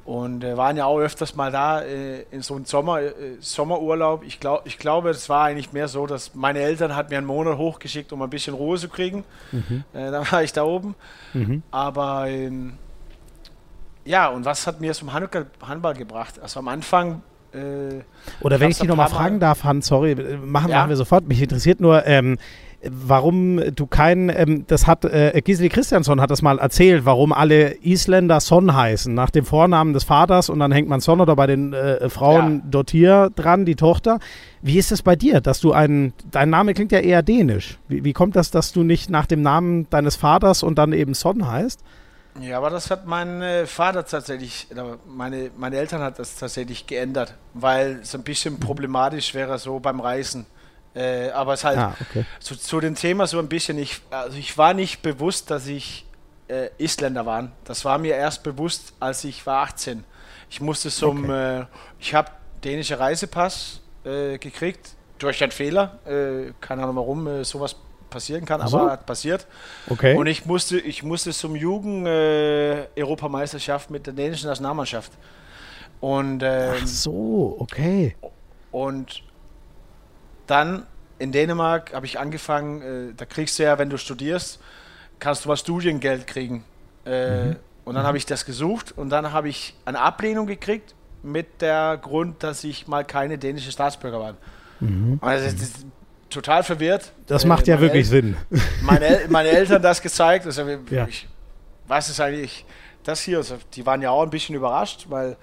und äh, waren ja auch öfters mal da äh, in so einem Sommer, äh, Sommerurlaub. Ich, glaub, ich glaube, es war eigentlich mehr so, dass meine Eltern hat mir einen Monat hochgeschickt, um ein bisschen Ruhe zu kriegen. Mhm. Äh, dann war ich da oben. Mhm. Aber ähm, ja, und was hat mir zum Handball, Handball gebracht? Also am Anfang äh, Oder wenn ich dich nochmal fragen darf, Hans, sorry, machen, ja? machen wir sofort. Mich interessiert nur, ähm, warum du kein, ähm, das hat äh, Gisli Christiansson hat das mal erzählt, warum alle Isländer Son heißen, nach dem Vornamen des Vaters und dann hängt man Son oder bei den äh, Frauen ja. Dotier dran, die Tochter. Wie ist es bei dir, dass du einen, dein Name klingt ja eher dänisch. Wie, wie kommt das, dass du nicht nach dem Namen deines Vaters und dann eben Son heißt? Ja, aber das hat mein äh, Vater tatsächlich, meine, meine Eltern hat das tatsächlich geändert, weil es ein bisschen problematisch wäre so beim Reisen. Äh, aber es halt ah, okay. zu, zu, dem Thema so ein bisschen, ich, also ich war nicht bewusst, dass ich äh, Isländer war. Das war mir erst bewusst, als ich war 18. Ich musste zum, okay. äh, ich habe dänische Reisepass äh, gekriegt durch einen Fehler. Äh, keine Ahnung warum äh, sowas passieren kann, so. aber hat passiert. Okay. Und ich musste, ich musste zum Jugend-Europameisterschaft mit der dänischen Nationalmannschaft. Und, ähm, Ach so, okay. Und dann in Dänemark habe ich angefangen, äh, da kriegst du ja, wenn du studierst, kannst du mal Studiengeld kriegen. Äh, mhm. Und dann mhm. habe ich das gesucht und dann habe ich eine Ablehnung gekriegt mit der Grund, dass ich mal keine dänische Staatsbürger war. Mhm. Also, das, total verwirrt. Das macht ja wirklich El Sinn. Meine, El meine Eltern das gezeigt. Also, ja. ich, was ist eigentlich das hier? Also, die waren ja auch ein bisschen überrascht, weil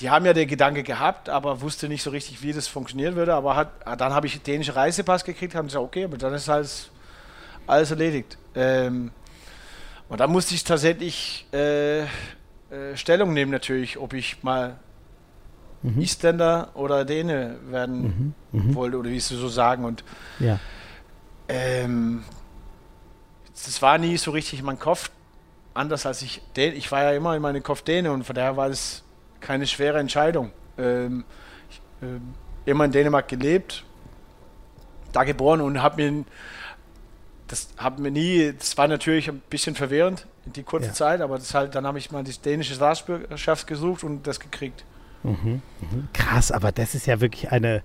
die haben ja den Gedanke gehabt, aber wusste nicht so richtig, wie das funktionieren würde. Aber hat, dann habe ich dänischen Reisepass gekriegt, haben gesagt, okay, aber dann ist alles, alles erledigt. Ähm, und dann musste ich tatsächlich äh, äh, Stellung nehmen natürlich, ob ich mal mhm. Isländer oder Däne werden mhm. Mhm. wollte oder wie sie so sagen. Und ja. ähm, das war nie so richtig in meinem Kopf. Anders als ich, ich war ja immer in meinem Kopf Däne und von daher war es keine schwere Entscheidung. Ähm, ich, äh, immer in Dänemark gelebt, da geboren und habe mir das hat mir nie, das war natürlich ein bisschen verwirrend in die kurze ja. Zeit, aber das halt, dann habe ich mal die dänische Staatsbürgerschaft gesucht und das gekriegt. Mhm, mhm. Krass, aber das ist ja wirklich eine,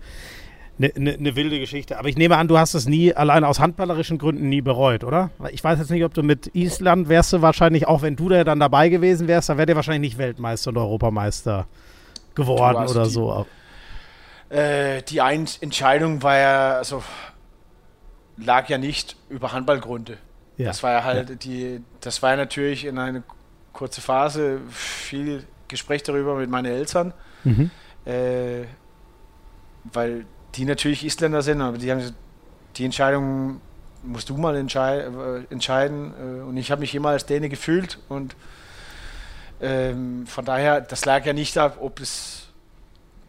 eine, eine, eine, wilde Geschichte. Aber ich nehme an, du hast es nie, allein aus handballerischen Gründen, nie bereut, oder? Ich weiß jetzt nicht, ob du mit Island wärst du wahrscheinlich, auch wenn du da dann dabei gewesen wärst, dann wärt ihr wahrscheinlich nicht Weltmeister und Europameister geworden oder die, so. Äh, die Ein Entscheidung war ja, also lag ja nicht über Handballgründe. Ja. Das war ja halt ja. die, das war ja natürlich in einer kurzen Phase viel Gespräch darüber mit meinen Eltern, mhm. äh, weil die natürlich Isländer sind, aber die haben die Entscheidung musst du mal entschei äh, entscheiden äh, und ich habe mich immer als Däne gefühlt und ähm, von daher, das lag ja nicht ab, ob es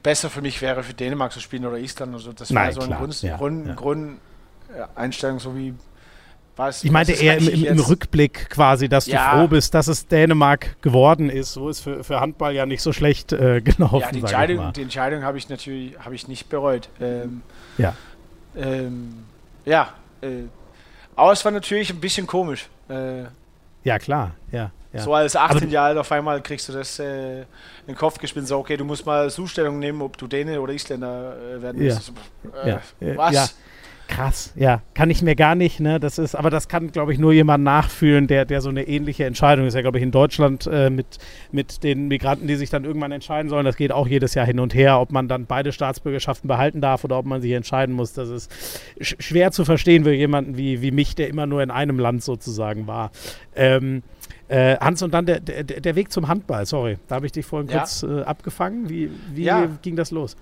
besser für mich wäre, für Dänemark zu spielen oder Island. Also das Nein, war so eine Grund, ja, Grund, ja. Grundeinstellung, so wie was, ich meinte eher im, im, im, Rückblick quasi, dass ja. du froh bist, dass es Dänemark geworden ist. So ist für, für Handball ja nicht so schlecht äh, gelaufen. Ja, die Entscheidung, die Entscheidung habe ich natürlich habe ich nicht bereut. Ähm, ja. Ähm, ja. Äh, aber es war natürlich ein bisschen komisch. Äh, ja, klar. Ja, ja. So als 18 Jahre alt auf einmal kriegst du das äh, in den Kopf gespielt. So, okay, du musst mal Zustellung nehmen, ob du Däne oder Isländer äh, werden willst. Ja. Äh, was? Krass, ja, kann ich mir gar nicht, ne? Das ist, aber das kann, glaube ich, nur jemand nachfühlen, der, der so eine ähnliche Entscheidung ist. Ja, glaube ich, in Deutschland äh, mit, mit den Migranten, die sich dann irgendwann entscheiden sollen. Das geht auch jedes Jahr hin und her, ob man dann beide Staatsbürgerschaften behalten darf oder ob man sich entscheiden muss. Das ist sch schwer zu verstehen für jemanden wie, wie mich, der immer nur in einem Land sozusagen war. Ähm, äh, Hans, und dann der, der, der, Weg zum Handball, sorry, da habe ich dich vorhin ja. kurz äh, abgefangen. Wie, wie ja. ging das los?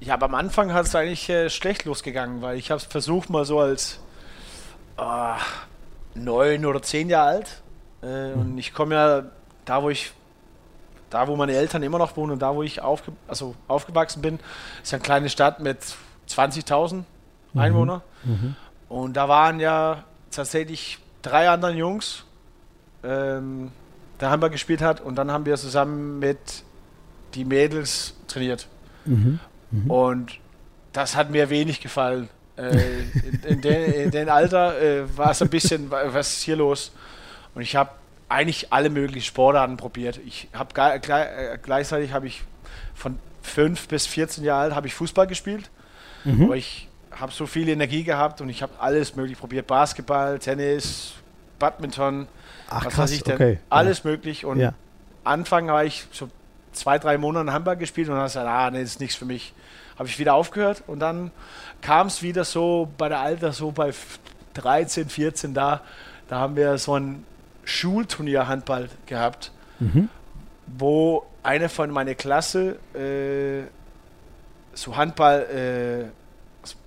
Ja, aber am Anfang hat es eigentlich äh, schlecht losgegangen, weil ich habe es versucht mal so als äh, neun oder zehn Jahre alt. Äh, mhm. Und ich komme ja da, wo ich, da wo meine Eltern immer noch wohnen und da, wo ich aufge also aufgewachsen bin, ist ja eine kleine Stadt mit 20.000 mhm. Einwohnern. Mhm. Und da waren ja tatsächlich drei anderen Jungs, ähm, der Handball gespielt hat und dann haben wir zusammen mit die Mädels trainiert. Mhm. Und das hat mir wenig gefallen. Äh, in, in, den, in dem Alter äh, war es ein bisschen, was ist hier los? Und ich habe eigentlich alle möglichen Sportarten probiert. Ich habe äh, gleichzeitig habe ich von 5 bis 14 Jahre alt habe ich Fußball gespielt. Mhm. Aber ich habe so viel Energie gehabt und ich habe alles möglich probiert. Basketball, Tennis, Badminton, Ach, was krass, weiß ich denn? Okay. Alles ja. möglich. Und ja. Anfang habe ich so zwei, drei Monate Handball gespielt und dann gesagt, ah, nee, das ist nichts für mich. Habe ich wieder aufgehört und dann kam es wieder so bei der Alter, so bei 13, 14 da, da haben wir so ein Schulturnier Handball gehabt, mhm. wo eine von meiner Klasse äh, so Handball, äh,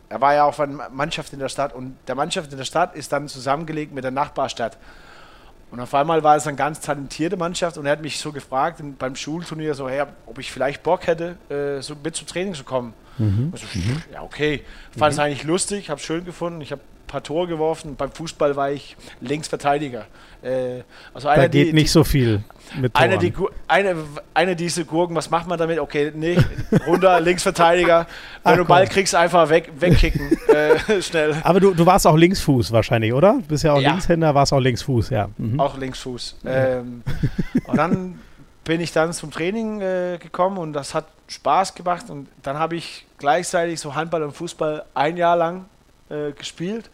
er war ja auch von Mannschaft in der Stadt und der Mannschaft in der Stadt ist dann zusammengelegt mit der Nachbarstadt. Und auf einmal war es eine ganz talentierte Mannschaft und er hat mich so gefragt beim Schulturnier, so, hey, ob ich vielleicht Bock hätte, äh, so mit zum Training zu kommen. Mhm. So, mhm. Ja, okay. Fand es mhm. eigentlich lustig, habe es schön gefunden. Ich habe paar Tore geworfen. Beim Fußball war ich Linksverteidiger. Äh, also da geht die, nicht so viel mit Toren. Eine, die, eine, eine diese Gurken, was macht man damit? Okay, nicht runter, Linksverteidiger. Wenn Ach, du Ball kriegst, einfach weg, wegkicken. äh, schnell. Aber du, du warst auch Linksfuß wahrscheinlich, oder? Du bist ja auch ja. Linkshänder, warst auch Linksfuß, ja. Mhm. Auch Linksfuß. Ähm, und dann bin ich dann zum Training äh, gekommen und das hat Spaß gemacht. Und dann habe ich gleichzeitig so Handball und Fußball ein Jahr lang äh, gespielt.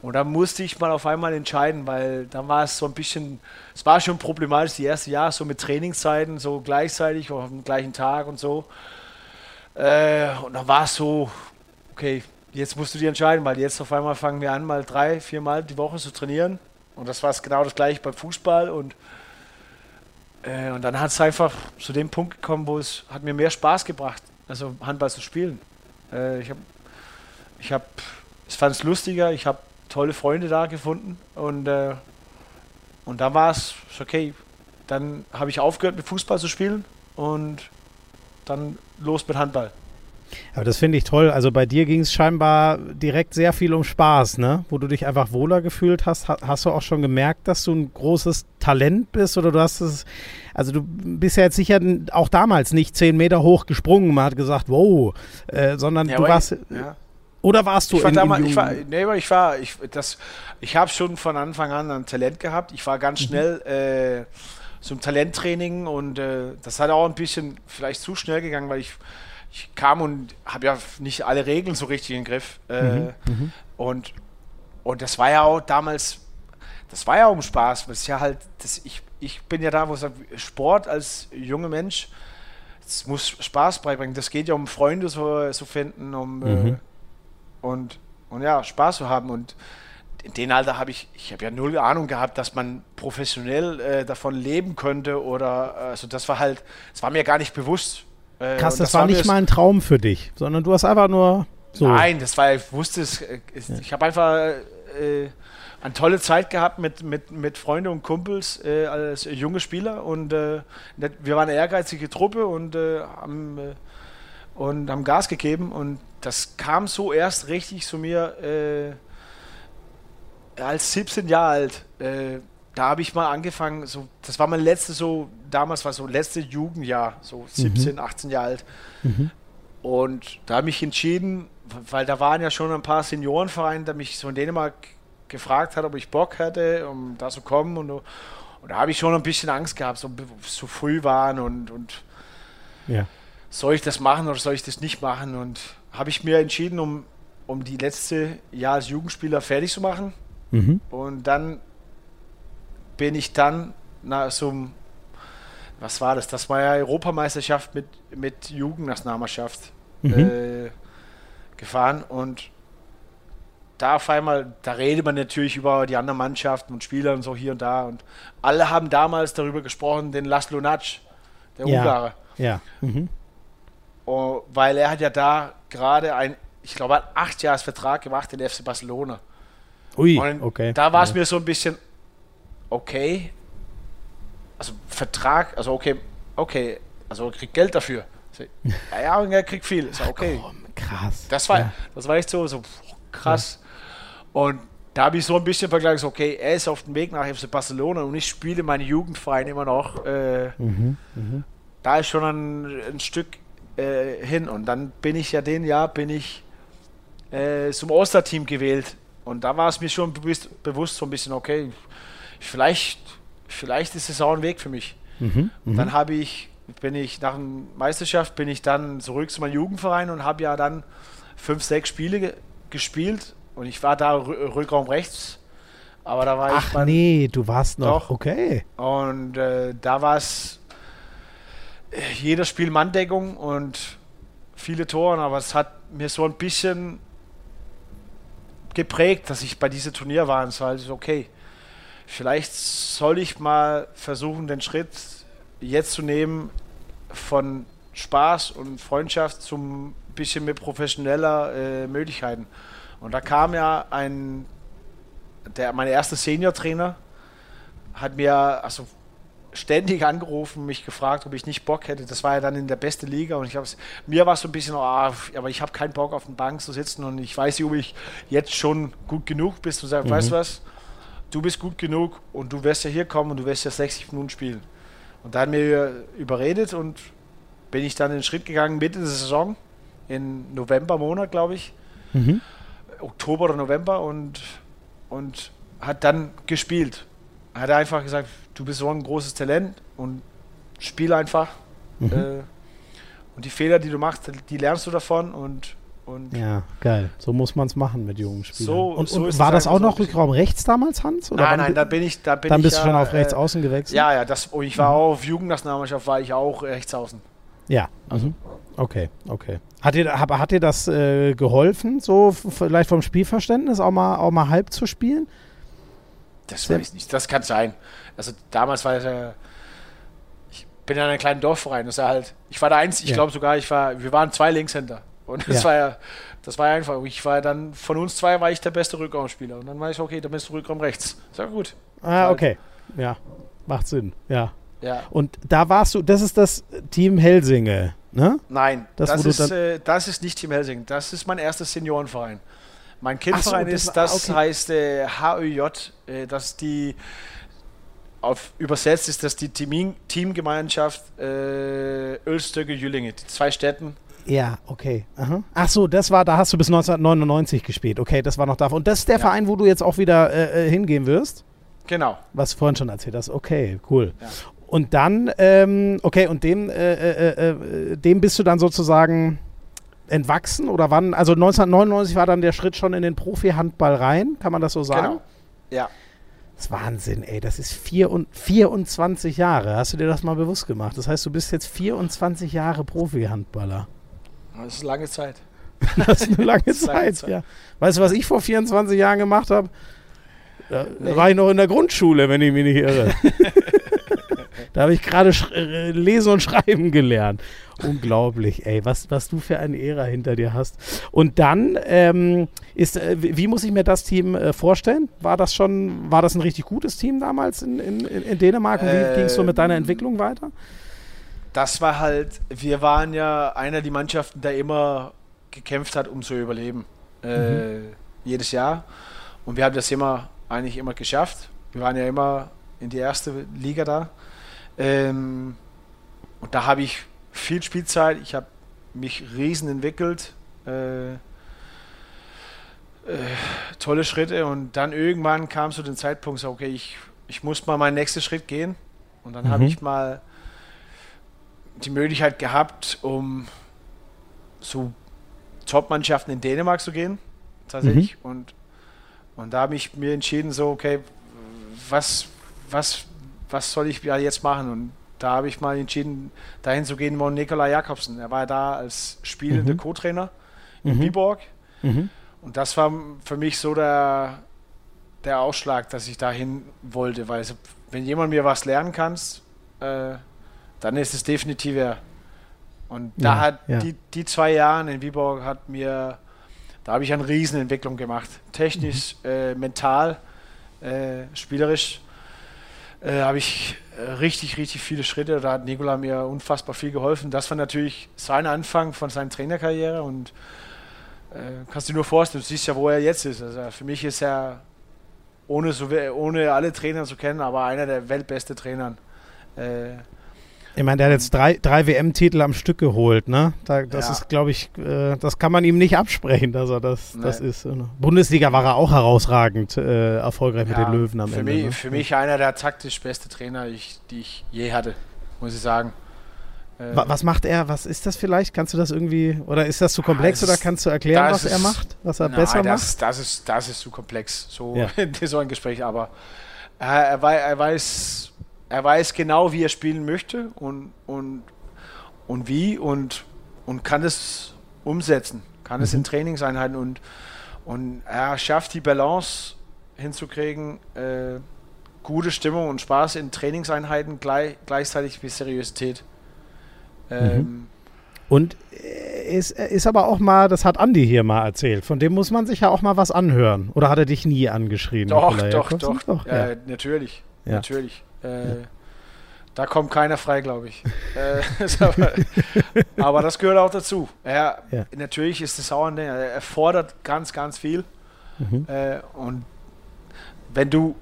Und da musste ich mal auf einmal entscheiden, weil dann war es so ein bisschen, es war schon problematisch, die erste Jahr so mit Trainingszeiten, so gleichzeitig, auf dem gleichen Tag und so. Äh, und dann war es so, okay, jetzt musst du dir entscheiden, weil jetzt auf einmal fangen wir an, mal drei, vier Mal die Woche zu trainieren. Und das war genau das gleiche beim Fußball. Und, äh, und dann hat es einfach zu dem Punkt gekommen, wo es hat mir mehr Spaß gebracht, also Handball zu spielen. Äh, ich habe, ich habe, ich fand es lustiger, ich habe tolle Freunde da gefunden und, äh, und da war es okay. Dann habe ich aufgehört mit Fußball zu spielen und dann los mit Handball. Aber das finde ich toll. Also bei dir ging es scheinbar direkt sehr viel um Spaß, ne? Wo du dich einfach wohler gefühlt hast. Hast du auch schon gemerkt, dass du ein großes Talent bist oder du hast es, also du bist ja jetzt sicher auch damals nicht zehn Meter hoch gesprungen, man hat gesagt, wow, äh, sondern ja, du warst, ja. Oder warst du ich war in, damals, ich war, nee, ich war, ich, das, ich habe schon von Anfang an ein Talent gehabt. Ich war ganz mhm. schnell äh, zum Talenttraining und äh, das hat auch ein bisschen vielleicht zu schnell gegangen, weil ich, ich kam und habe ja nicht alle Regeln so richtig im Griff. Äh, mhm. Mhm. Und, und das war ja auch damals, das war ja auch um Spaß. Das ist ja halt, das, ich, ich bin ja da, wo es Sport als junger Mensch, es muss Spaß beibringen. Das geht ja um Freunde zu so finden, um äh, mhm und, und ja, Spaß zu haben. Und in dem Alter habe ich, ich habe ja null Ahnung gehabt, dass man professionell äh, davon leben könnte oder, also das war halt, das war mir gar nicht bewusst. Äh, Krass, das, das, war nicht mal ein Traum für dich, sondern du hast einfach nur so. Nein, das war, ich wusste es, äh, ich, ja. habe einfach äh, eine tolle Zeit gehabt mit, mit, mit Freunden und Kumpels äh, als junge Spieler und äh, wir waren eine ehrgeizige Truppe und äh, haben, und haben Gas gegeben und das kam so erst richtig zu mir als 17 Jahre alt, äh, da habe ich mal angefangen, so, das war mein letztes so, damals war so letzte Jugendjahr, so 17, mhm. 18 Jahre alt. Mhm. Und da habe ich entschieden, weil da waren ja schon ein paar Seniorenvereine, der mich so in Dänemark gefragt hat, ob ich Bock hätte, um da zu kommen. Und, und da habe ich schon ein bisschen Angst gehabt, so, so früh waren und, und ja. soll ich das machen oder soll ich das nicht machen? Und habe ich mir entschieden, um, um die letzte Jahr als Jugendspieler fertig zu machen Mhm. Und dann bin ich dann nach so einem, was war das? Das war ja Europameisterschaft mit, mit Jugendnationalmannschaft mhm. äh, gefahren und da auf einmal, da redet man natürlich über die anderen Mannschaften und Spieler und so hier und da und alle haben damals darüber gesprochen, den Laszlo Natsch, der ja. Ungarer. Ja. Mhm. Und, weil er hat ja da gerade ein, ich glaube, ein acht Jahres Vertrag gemacht in der FC Barcelona. Ui, und okay. Da war es ja. mir so ein bisschen, okay, also Vertrag, also okay, okay, also er kriegt Geld dafür. Ja, ja, und er kriegt viel. Ist okay. Komm, krass. Das war, ja. das war echt so, so krass. Ja. Und da habe ich so ein bisschen vergleicht, okay, er ist auf dem Weg nach FC Barcelona und ich spiele meinen Jugendverein immer noch. Äh, mhm, mh. Da ist schon ein, ein Stück äh, hin. Und dann bin ich ja den Jahr, bin ich äh, zum Osterteam gewählt und da war es mir schon bewusst, bewusst so ein bisschen, okay, vielleicht, vielleicht ist es auch ein Weg für mich. Mhm, mhm. dann habe ich, bin ich nach der Meisterschaft, bin ich dann zurück zu meinem Jugendverein und habe ja dann fünf, sechs Spiele ge gespielt und ich war da Rückraum rechts. Aber da war Ach ich. Ach nee, du warst noch. Doch. Okay. Und äh, da war es jedes Spiel Manndeckung und viele Toren, aber es hat mir so ein bisschen geprägt, dass ich bei diesem Turnier war. Und es war also okay, vielleicht soll ich mal versuchen, den Schritt jetzt zu nehmen von Spaß und Freundschaft zum bisschen mehr professioneller äh, Möglichkeiten. Und da kam ja ein, der, mein erster Senior-Trainer hat mir, also ständig angerufen, mich gefragt, ob ich nicht Bock hätte. Das war ja dann in der beste Liga und ich habe mir war es so ein bisschen, oh, aber ich habe keinen Bock auf der Bank zu sitzen und ich weiß nicht, ob ich jetzt schon gut genug bin. und sage, mhm. weißt du was, du bist gut genug und du wirst ja hier kommen und du wirst ja 60 Minuten spielen. Und da hat mir überredet und bin ich dann den Schritt gegangen Mitte der Saison, in November Monat, glaube ich. Mhm. Oktober oder November und, und hat dann gespielt. Hat einfach gesagt, du bist so ein großes Talent und spiel einfach. Mhm. Äh, und die Fehler, die du machst, die lernst du davon und und ja, geil. So muss man es machen mit jungen Spielern. So, und, so und war das auch noch Rückraum rechts damals, Hans? Oder nein, nein, da bin ich. Da bin dann bist ich du schon auf rechts äh, außen gewechselt? Ja, ja, das, oh, ich war mhm. auch auf Jugendnationalmannschaft, war ich auch rechts außen. Ja, also. Mhm. Okay, okay. Hat dir, hat, hat dir das äh, geholfen, so vielleicht vom Spielverständnis auch mal, auch mal halb zu spielen? Das Sehr weiß ich nicht. Das kann sein. Also damals war ja. Ich bin in einem kleinen Dorfverein. Das war halt. Ich war der Einzige, ich ja. glaube sogar, ich war. Wir waren zwei Linkshänder. Und das ja. war ja. Das war ja einfach. Ich war dann, von uns zwei war ich der beste Rückraumspieler. Und dann war ich, okay, dann bist du Rückraum rechts. Ist ja gut. Ah, okay. Ja. Macht Sinn. Ja. Ja. Und da warst du, das ist das Team Helsinge, ne? Nein, das, das ist, äh, das ist nicht Team Helsinge. Das ist mein erster Seniorenverein. Mein Kindverein so, ist, das okay. heißt äh, HÖJ, äh, das die auf, übersetzt ist das die Team, Teamgemeinschaft äh, Ölstöcke Jüllinge, die zwei Städten. Ja, okay. Aha. Ach so, das war, da hast du bis 1999 gespielt. Okay, das war noch da. Und das ist der ja. Verein, wo du jetzt auch wieder äh, äh, hingehen wirst? Genau. Was du vorhin schon erzählt hast. Okay, cool. Ja. Und dann, ähm, okay, und dem, äh, äh, äh, dem bist du dann sozusagen entwachsen oder wann? Also 1999 war dann der Schritt schon in den Profi-Handball rein, kann man das so sagen? Genau. Ja. Das ist Wahnsinn, ey. Das ist vier und 24 Jahre. Hast du dir das mal bewusst gemacht? Das heißt, du bist jetzt 24 Jahre Profi-Handballer. Das ist lange Zeit. das ist eine lange, ist Zeit, lange Zeit, ja. Weißt du, was ich vor 24 Jahren gemacht habe? Da, da war ich noch in der Grundschule, wenn ich mich nicht irre. da habe ich gerade äh, lesen und schreiben gelernt. Unglaublich, ey, was, was du für eine Ära hinter dir hast. Und dann ähm, ist, äh, wie muss ich mir das Team äh, vorstellen? War das schon, war das ein richtig gutes Team damals in, in, in Dänemark und wie ähm, ging es so mit deiner Entwicklung weiter? Das war halt, wir waren ja einer der Mannschaften, der immer gekämpft hat, um zu überleben. Äh, mhm. Jedes Jahr. Und wir haben das immer eigentlich immer geschafft. Wir waren ja immer in die erste Liga da. Ähm, und da habe ich viel Spielzeit. Ich habe mich riesen entwickelt. Äh, äh, tolle Schritte. Und dann irgendwann kam so der Zeitpunkt, so, okay, ich, ich muss mal meinen nächsten Schritt gehen. Und dann mhm. habe ich mal die Möglichkeit gehabt, um zu Top-Mannschaften in Dänemark zu gehen. Tatsächlich. Mhm. Und und da habe ich mir entschieden, so, okay, was, was, was soll ich jetzt machen? Und da habe ich mal entschieden, dahin zu gehen, wo Nikola Jakobsen. Er war da als spielender mhm. Co-Trainer in mhm. Viborg. Mhm. Und das war für mich so der, der Ausschlag, dass ich dahin wollte, weil wenn jemand mir was lernen kann, äh, dann ist es definitiv er. Und da ja, hat ja. Die, die zwei Jahre in Viborg hat mir da habe ich eine Riesenentwicklung gemacht. Technisch, mhm. äh, mental, äh, spielerisch äh, habe ich äh, richtig, richtig viele Schritte. Da hat Nikola mir unfassbar viel geholfen. Das war natürlich sein Anfang von seiner Trainerkarriere und äh, kannst du dir nur vorstellen, du siehst ja, wo er jetzt ist. Also für mich ist er, ohne, so, ohne alle Trainer zu kennen, aber einer der weltbeste Trainer. Äh, ich meine, der hat jetzt drei, drei WM-Titel am Stück geholt, ne? Da, das ja. ist, glaube ich, äh, das kann man ihm nicht absprechen, dass er das, nee. das ist. Ne? Bundesliga war er auch herausragend äh, erfolgreich ja, mit den Löwen am für Ende. Mich, ne? Für mich einer der taktisch beste Trainer, ich, die ich je hatte, muss ich sagen. Äh, was macht er? Was ist das vielleicht? Kannst du das irgendwie, oder ist das zu komplex das oder kannst du erklären, was ist, er macht, was er nein, besser das, macht? Das ist, das ist zu komplex, so, ja. so ein Gespräch, aber er, er weiß er weiß genau, wie er spielen möchte und, und, und wie und, und kann es umsetzen, kann mhm. es in mhm. Trainingseinheiten und, und er schafft die Balance hinzukriegen, äh, gute Stimmung und Spaß in Trainingseinheiten gleich, gleichzeitig mit Seriosität. Ähm, mhm. Und ist, ist aber auch mal, das hat Andi hier mal erzählt, von dem muss man sich ja auch mal was anhören. Oder hat er dich nie angeschrien? Doch, doch, doch, doch, ja. Äh, natürlich, ja. natürlich. Äh, da kommt keiner frei, glaube ich. äh, aber, aber, das gehört auch dazu. Er, ja. Natürlich ist es auch ein Ding, er fordert ganz, ganz viel. Mhm. Äh, und wenn du,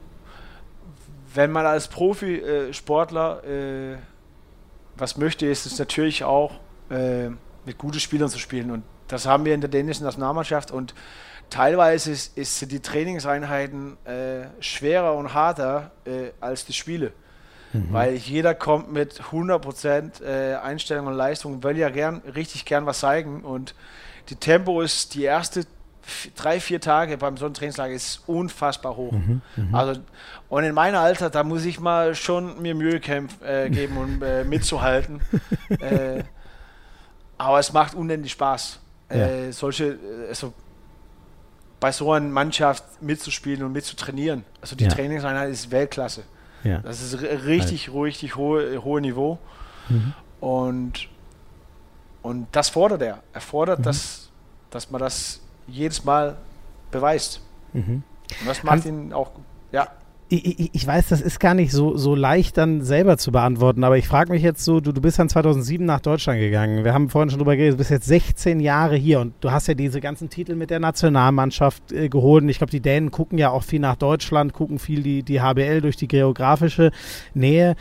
wenn man als Profisportler äh, was möchte, ist es natürlich auch äh, mit guten Spielern zu spielen. Und das haben wir in der dänischen Nationalmannschaft und teilweise ist, ist sind die Trainingseinheiten äh, schwerer und harter äh, als die Spiele. Mhm. Weil jeder kommt mit 100% äh, Einstellung und Leistung, will ja gern, richtig gern was zeigen. Und die Tempo ist die erste drei, vier Tage beim so einem Trainingslager ist unfassbar hoch. Mhm, mh. Also, und in meinem Alter, da muss ich mal schon mir Mühe kämpf, äh, geben, um äh, mitzuhalten. äh, aber es macht unendlich Spaß. Ja. Äh, solche, also bei so einer Mannschaft mitzuspielen und mitzutrainieren. Also die ja. Trainingseinheit ist Weltklasse. Ja. Das ist richtig, halt. richtig hohe, hohe Niveau. Mhm. Und, und das fordert er. Er fordert, mhm. dass, dass man das jedes Mal beweist. Mhm. Und das macht ihn auch, ich, ich, weiß, das ist gar nicht so, so leicht dann selber zu beantworten, aber ich frage mich jetzt so, du, du bist dann 2007 nach Deutschland gegangen. Wir haben vorhin schon drüber geredet, du bist jetzt 16 Jahre hier und du hast ja diese ganzen Titel mit der Nationalmannschaft äh, geholt. Und ich glaube, die Dänen gucken ja auch viel nach Deutschland, gucken viel die, die HBL durch die geografische Nähe.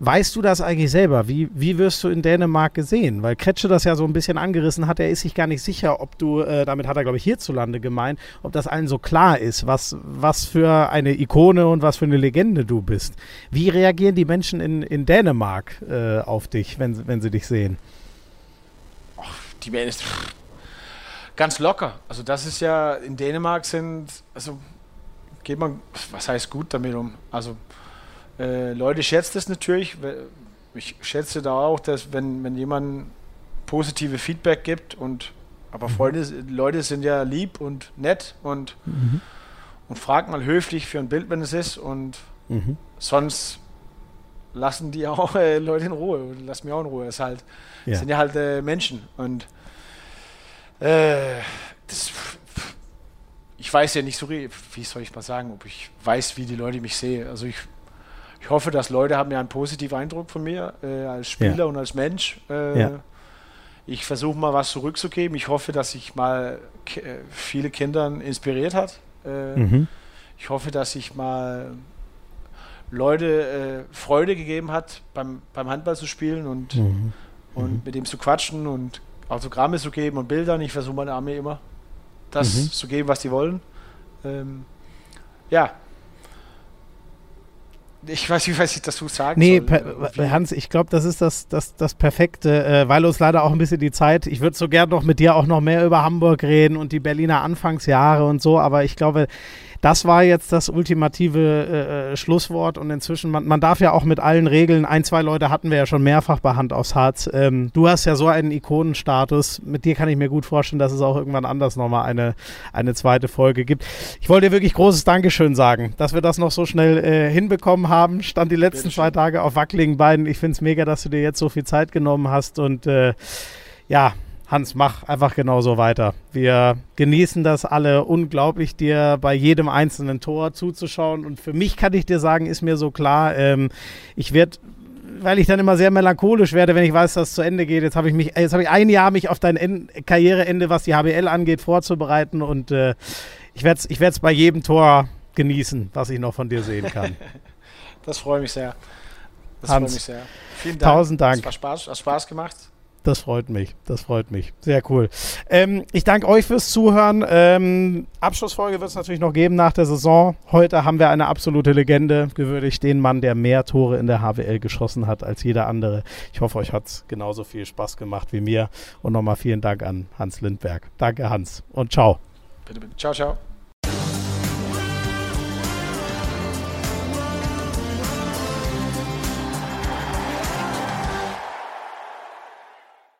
Weißt du das eigentlich selber? Wie, wie wirst du in Dänemark gesehen? Weil Kretsche das ja so ein bisschen angerissen hat, er ist sich gar nicht sicher, ob du, äh, damit hat er glaube ich hierzulande gemeint, ob das allen so klar ist, was, was für eine Ikone und was für eine Legende du bist. Wie reagieren die Menschen in, in Dänemark äh, auf dich, wenn, wenn sie dich sehen? Ach, die Menschen ganz locker. Also das ist ja, in Dänemark sind, also geht man, was heißt gut damit um? Also äh, Leute schätzen das natürlich. Ich schätze da auch, dass wenn, wenn jemand positive Feedback gibt und aber mhm. Freunde, Leute sind ja lieb und nett und, mhm. und frag mal höflich für ein Bild, wenn es ist. Und mhm. sonst lassen die auch äh, Leute in Ruhe und lassen mich auch in Ruhe. Es halt, ja. sind ja halt äh, Menschen. Und äh, das, ich weiß ja nicht so, wie soll ich mal sagen, ob ich weiß, wie die Leute mich sehen. Also ich, ich hoffe, dass Leute haben ja einen positiven Eindruck von mir äh, als Spieler ja. und als Mensch. Äh, ja. Ich versuche mal was zurückzugeben. Ich hoffe, dass ich mal äh, viele Kindern inspiriert hat. Äh, mhm. Ich hoffe, dass ich mal Leute äh, Freude gegeben hat, beim, beim Handball zu spielen und, mhm. und mhm. mit dem zu quatschen und Autogramme zu geben und Bilder. Ich versuche meine Armee immer das mhm. zu geben, was die wollen. Ähm, ja. Ich weiß nicht, was ich dazu sagen nee, soll. Nee, Hans, ich glaube, das ist das, das, das Perfekte, äh, weil uns leider auch ein bisschen die Zeit, ich würde so gern noch mit dir auch noch mehr über Hamburg reden und die Berliner Anfangsjahre und so, aber ich glaube, das war jetzt das ultimative äh, äh, Schlusswort und inzwischen, man, man, darf ja auch mit allen Regeln, ein, zwei Leute hatten wir ja schon mehrfach bei Hand aufs Harz. Ähm, du hast ja so einen Ikonenstatus, mit dir kann ich mir gut vorstellen, dass es auch irgendwann anders nochmal eine, eine zweite Folge gibt. Ich wollte dir wirklich großes Dankeschön sagen, dass wir das noch so schnell äh, hinbekommen haben. Stand die letzten zwei Tage auf wackeligen Beinen. Ich finde es mega, dass du dir jetzt so viel Zeit genommen hast und äh, ja, Hans, mach einfach genauso weiter. Wir genießen das alle unglaublich, dir bei jedem einzelnen Tor zuzuschauen. Und für mich kann ich dir sagen, ist mir so klar, ähm, ich werde weil ich dann immer sehr melancholisch werde, wenn ich weiß, dass es zu Ende geht. Jetzt habe ich mich, jetzt habe ich ein Jahr mich auf dein en Karriereende, was die HBL angeht, vorzubereiten und äh, ich werde es ich bei jedem Tor genießen, was ich noch von dir sehen kann. das freut mich sehr. Das freut mich sehr. Vielen Dank. Tausend Dank. Es war Spaß, hat Spaß gemacht. Das freut mich. Das freut mich. Sehr cool. Ähm, ich danke euch fürs Zuhören. Ähm, Abschlussfolge wird es natürlich noch geben nach der Saison. Heute haben wir eine absolute Legende gewürdigt, den Mann, der mehr Tore in der HWL geschossen hat als jeder andere. Ich hoffe, euch hat es genauso viel Spaß gemacht wie mir. Und nochmal vielen Dank an Hans Lindberg. Danke, Hans. Und ciao. Bitte, bitte. Ciao, ciao.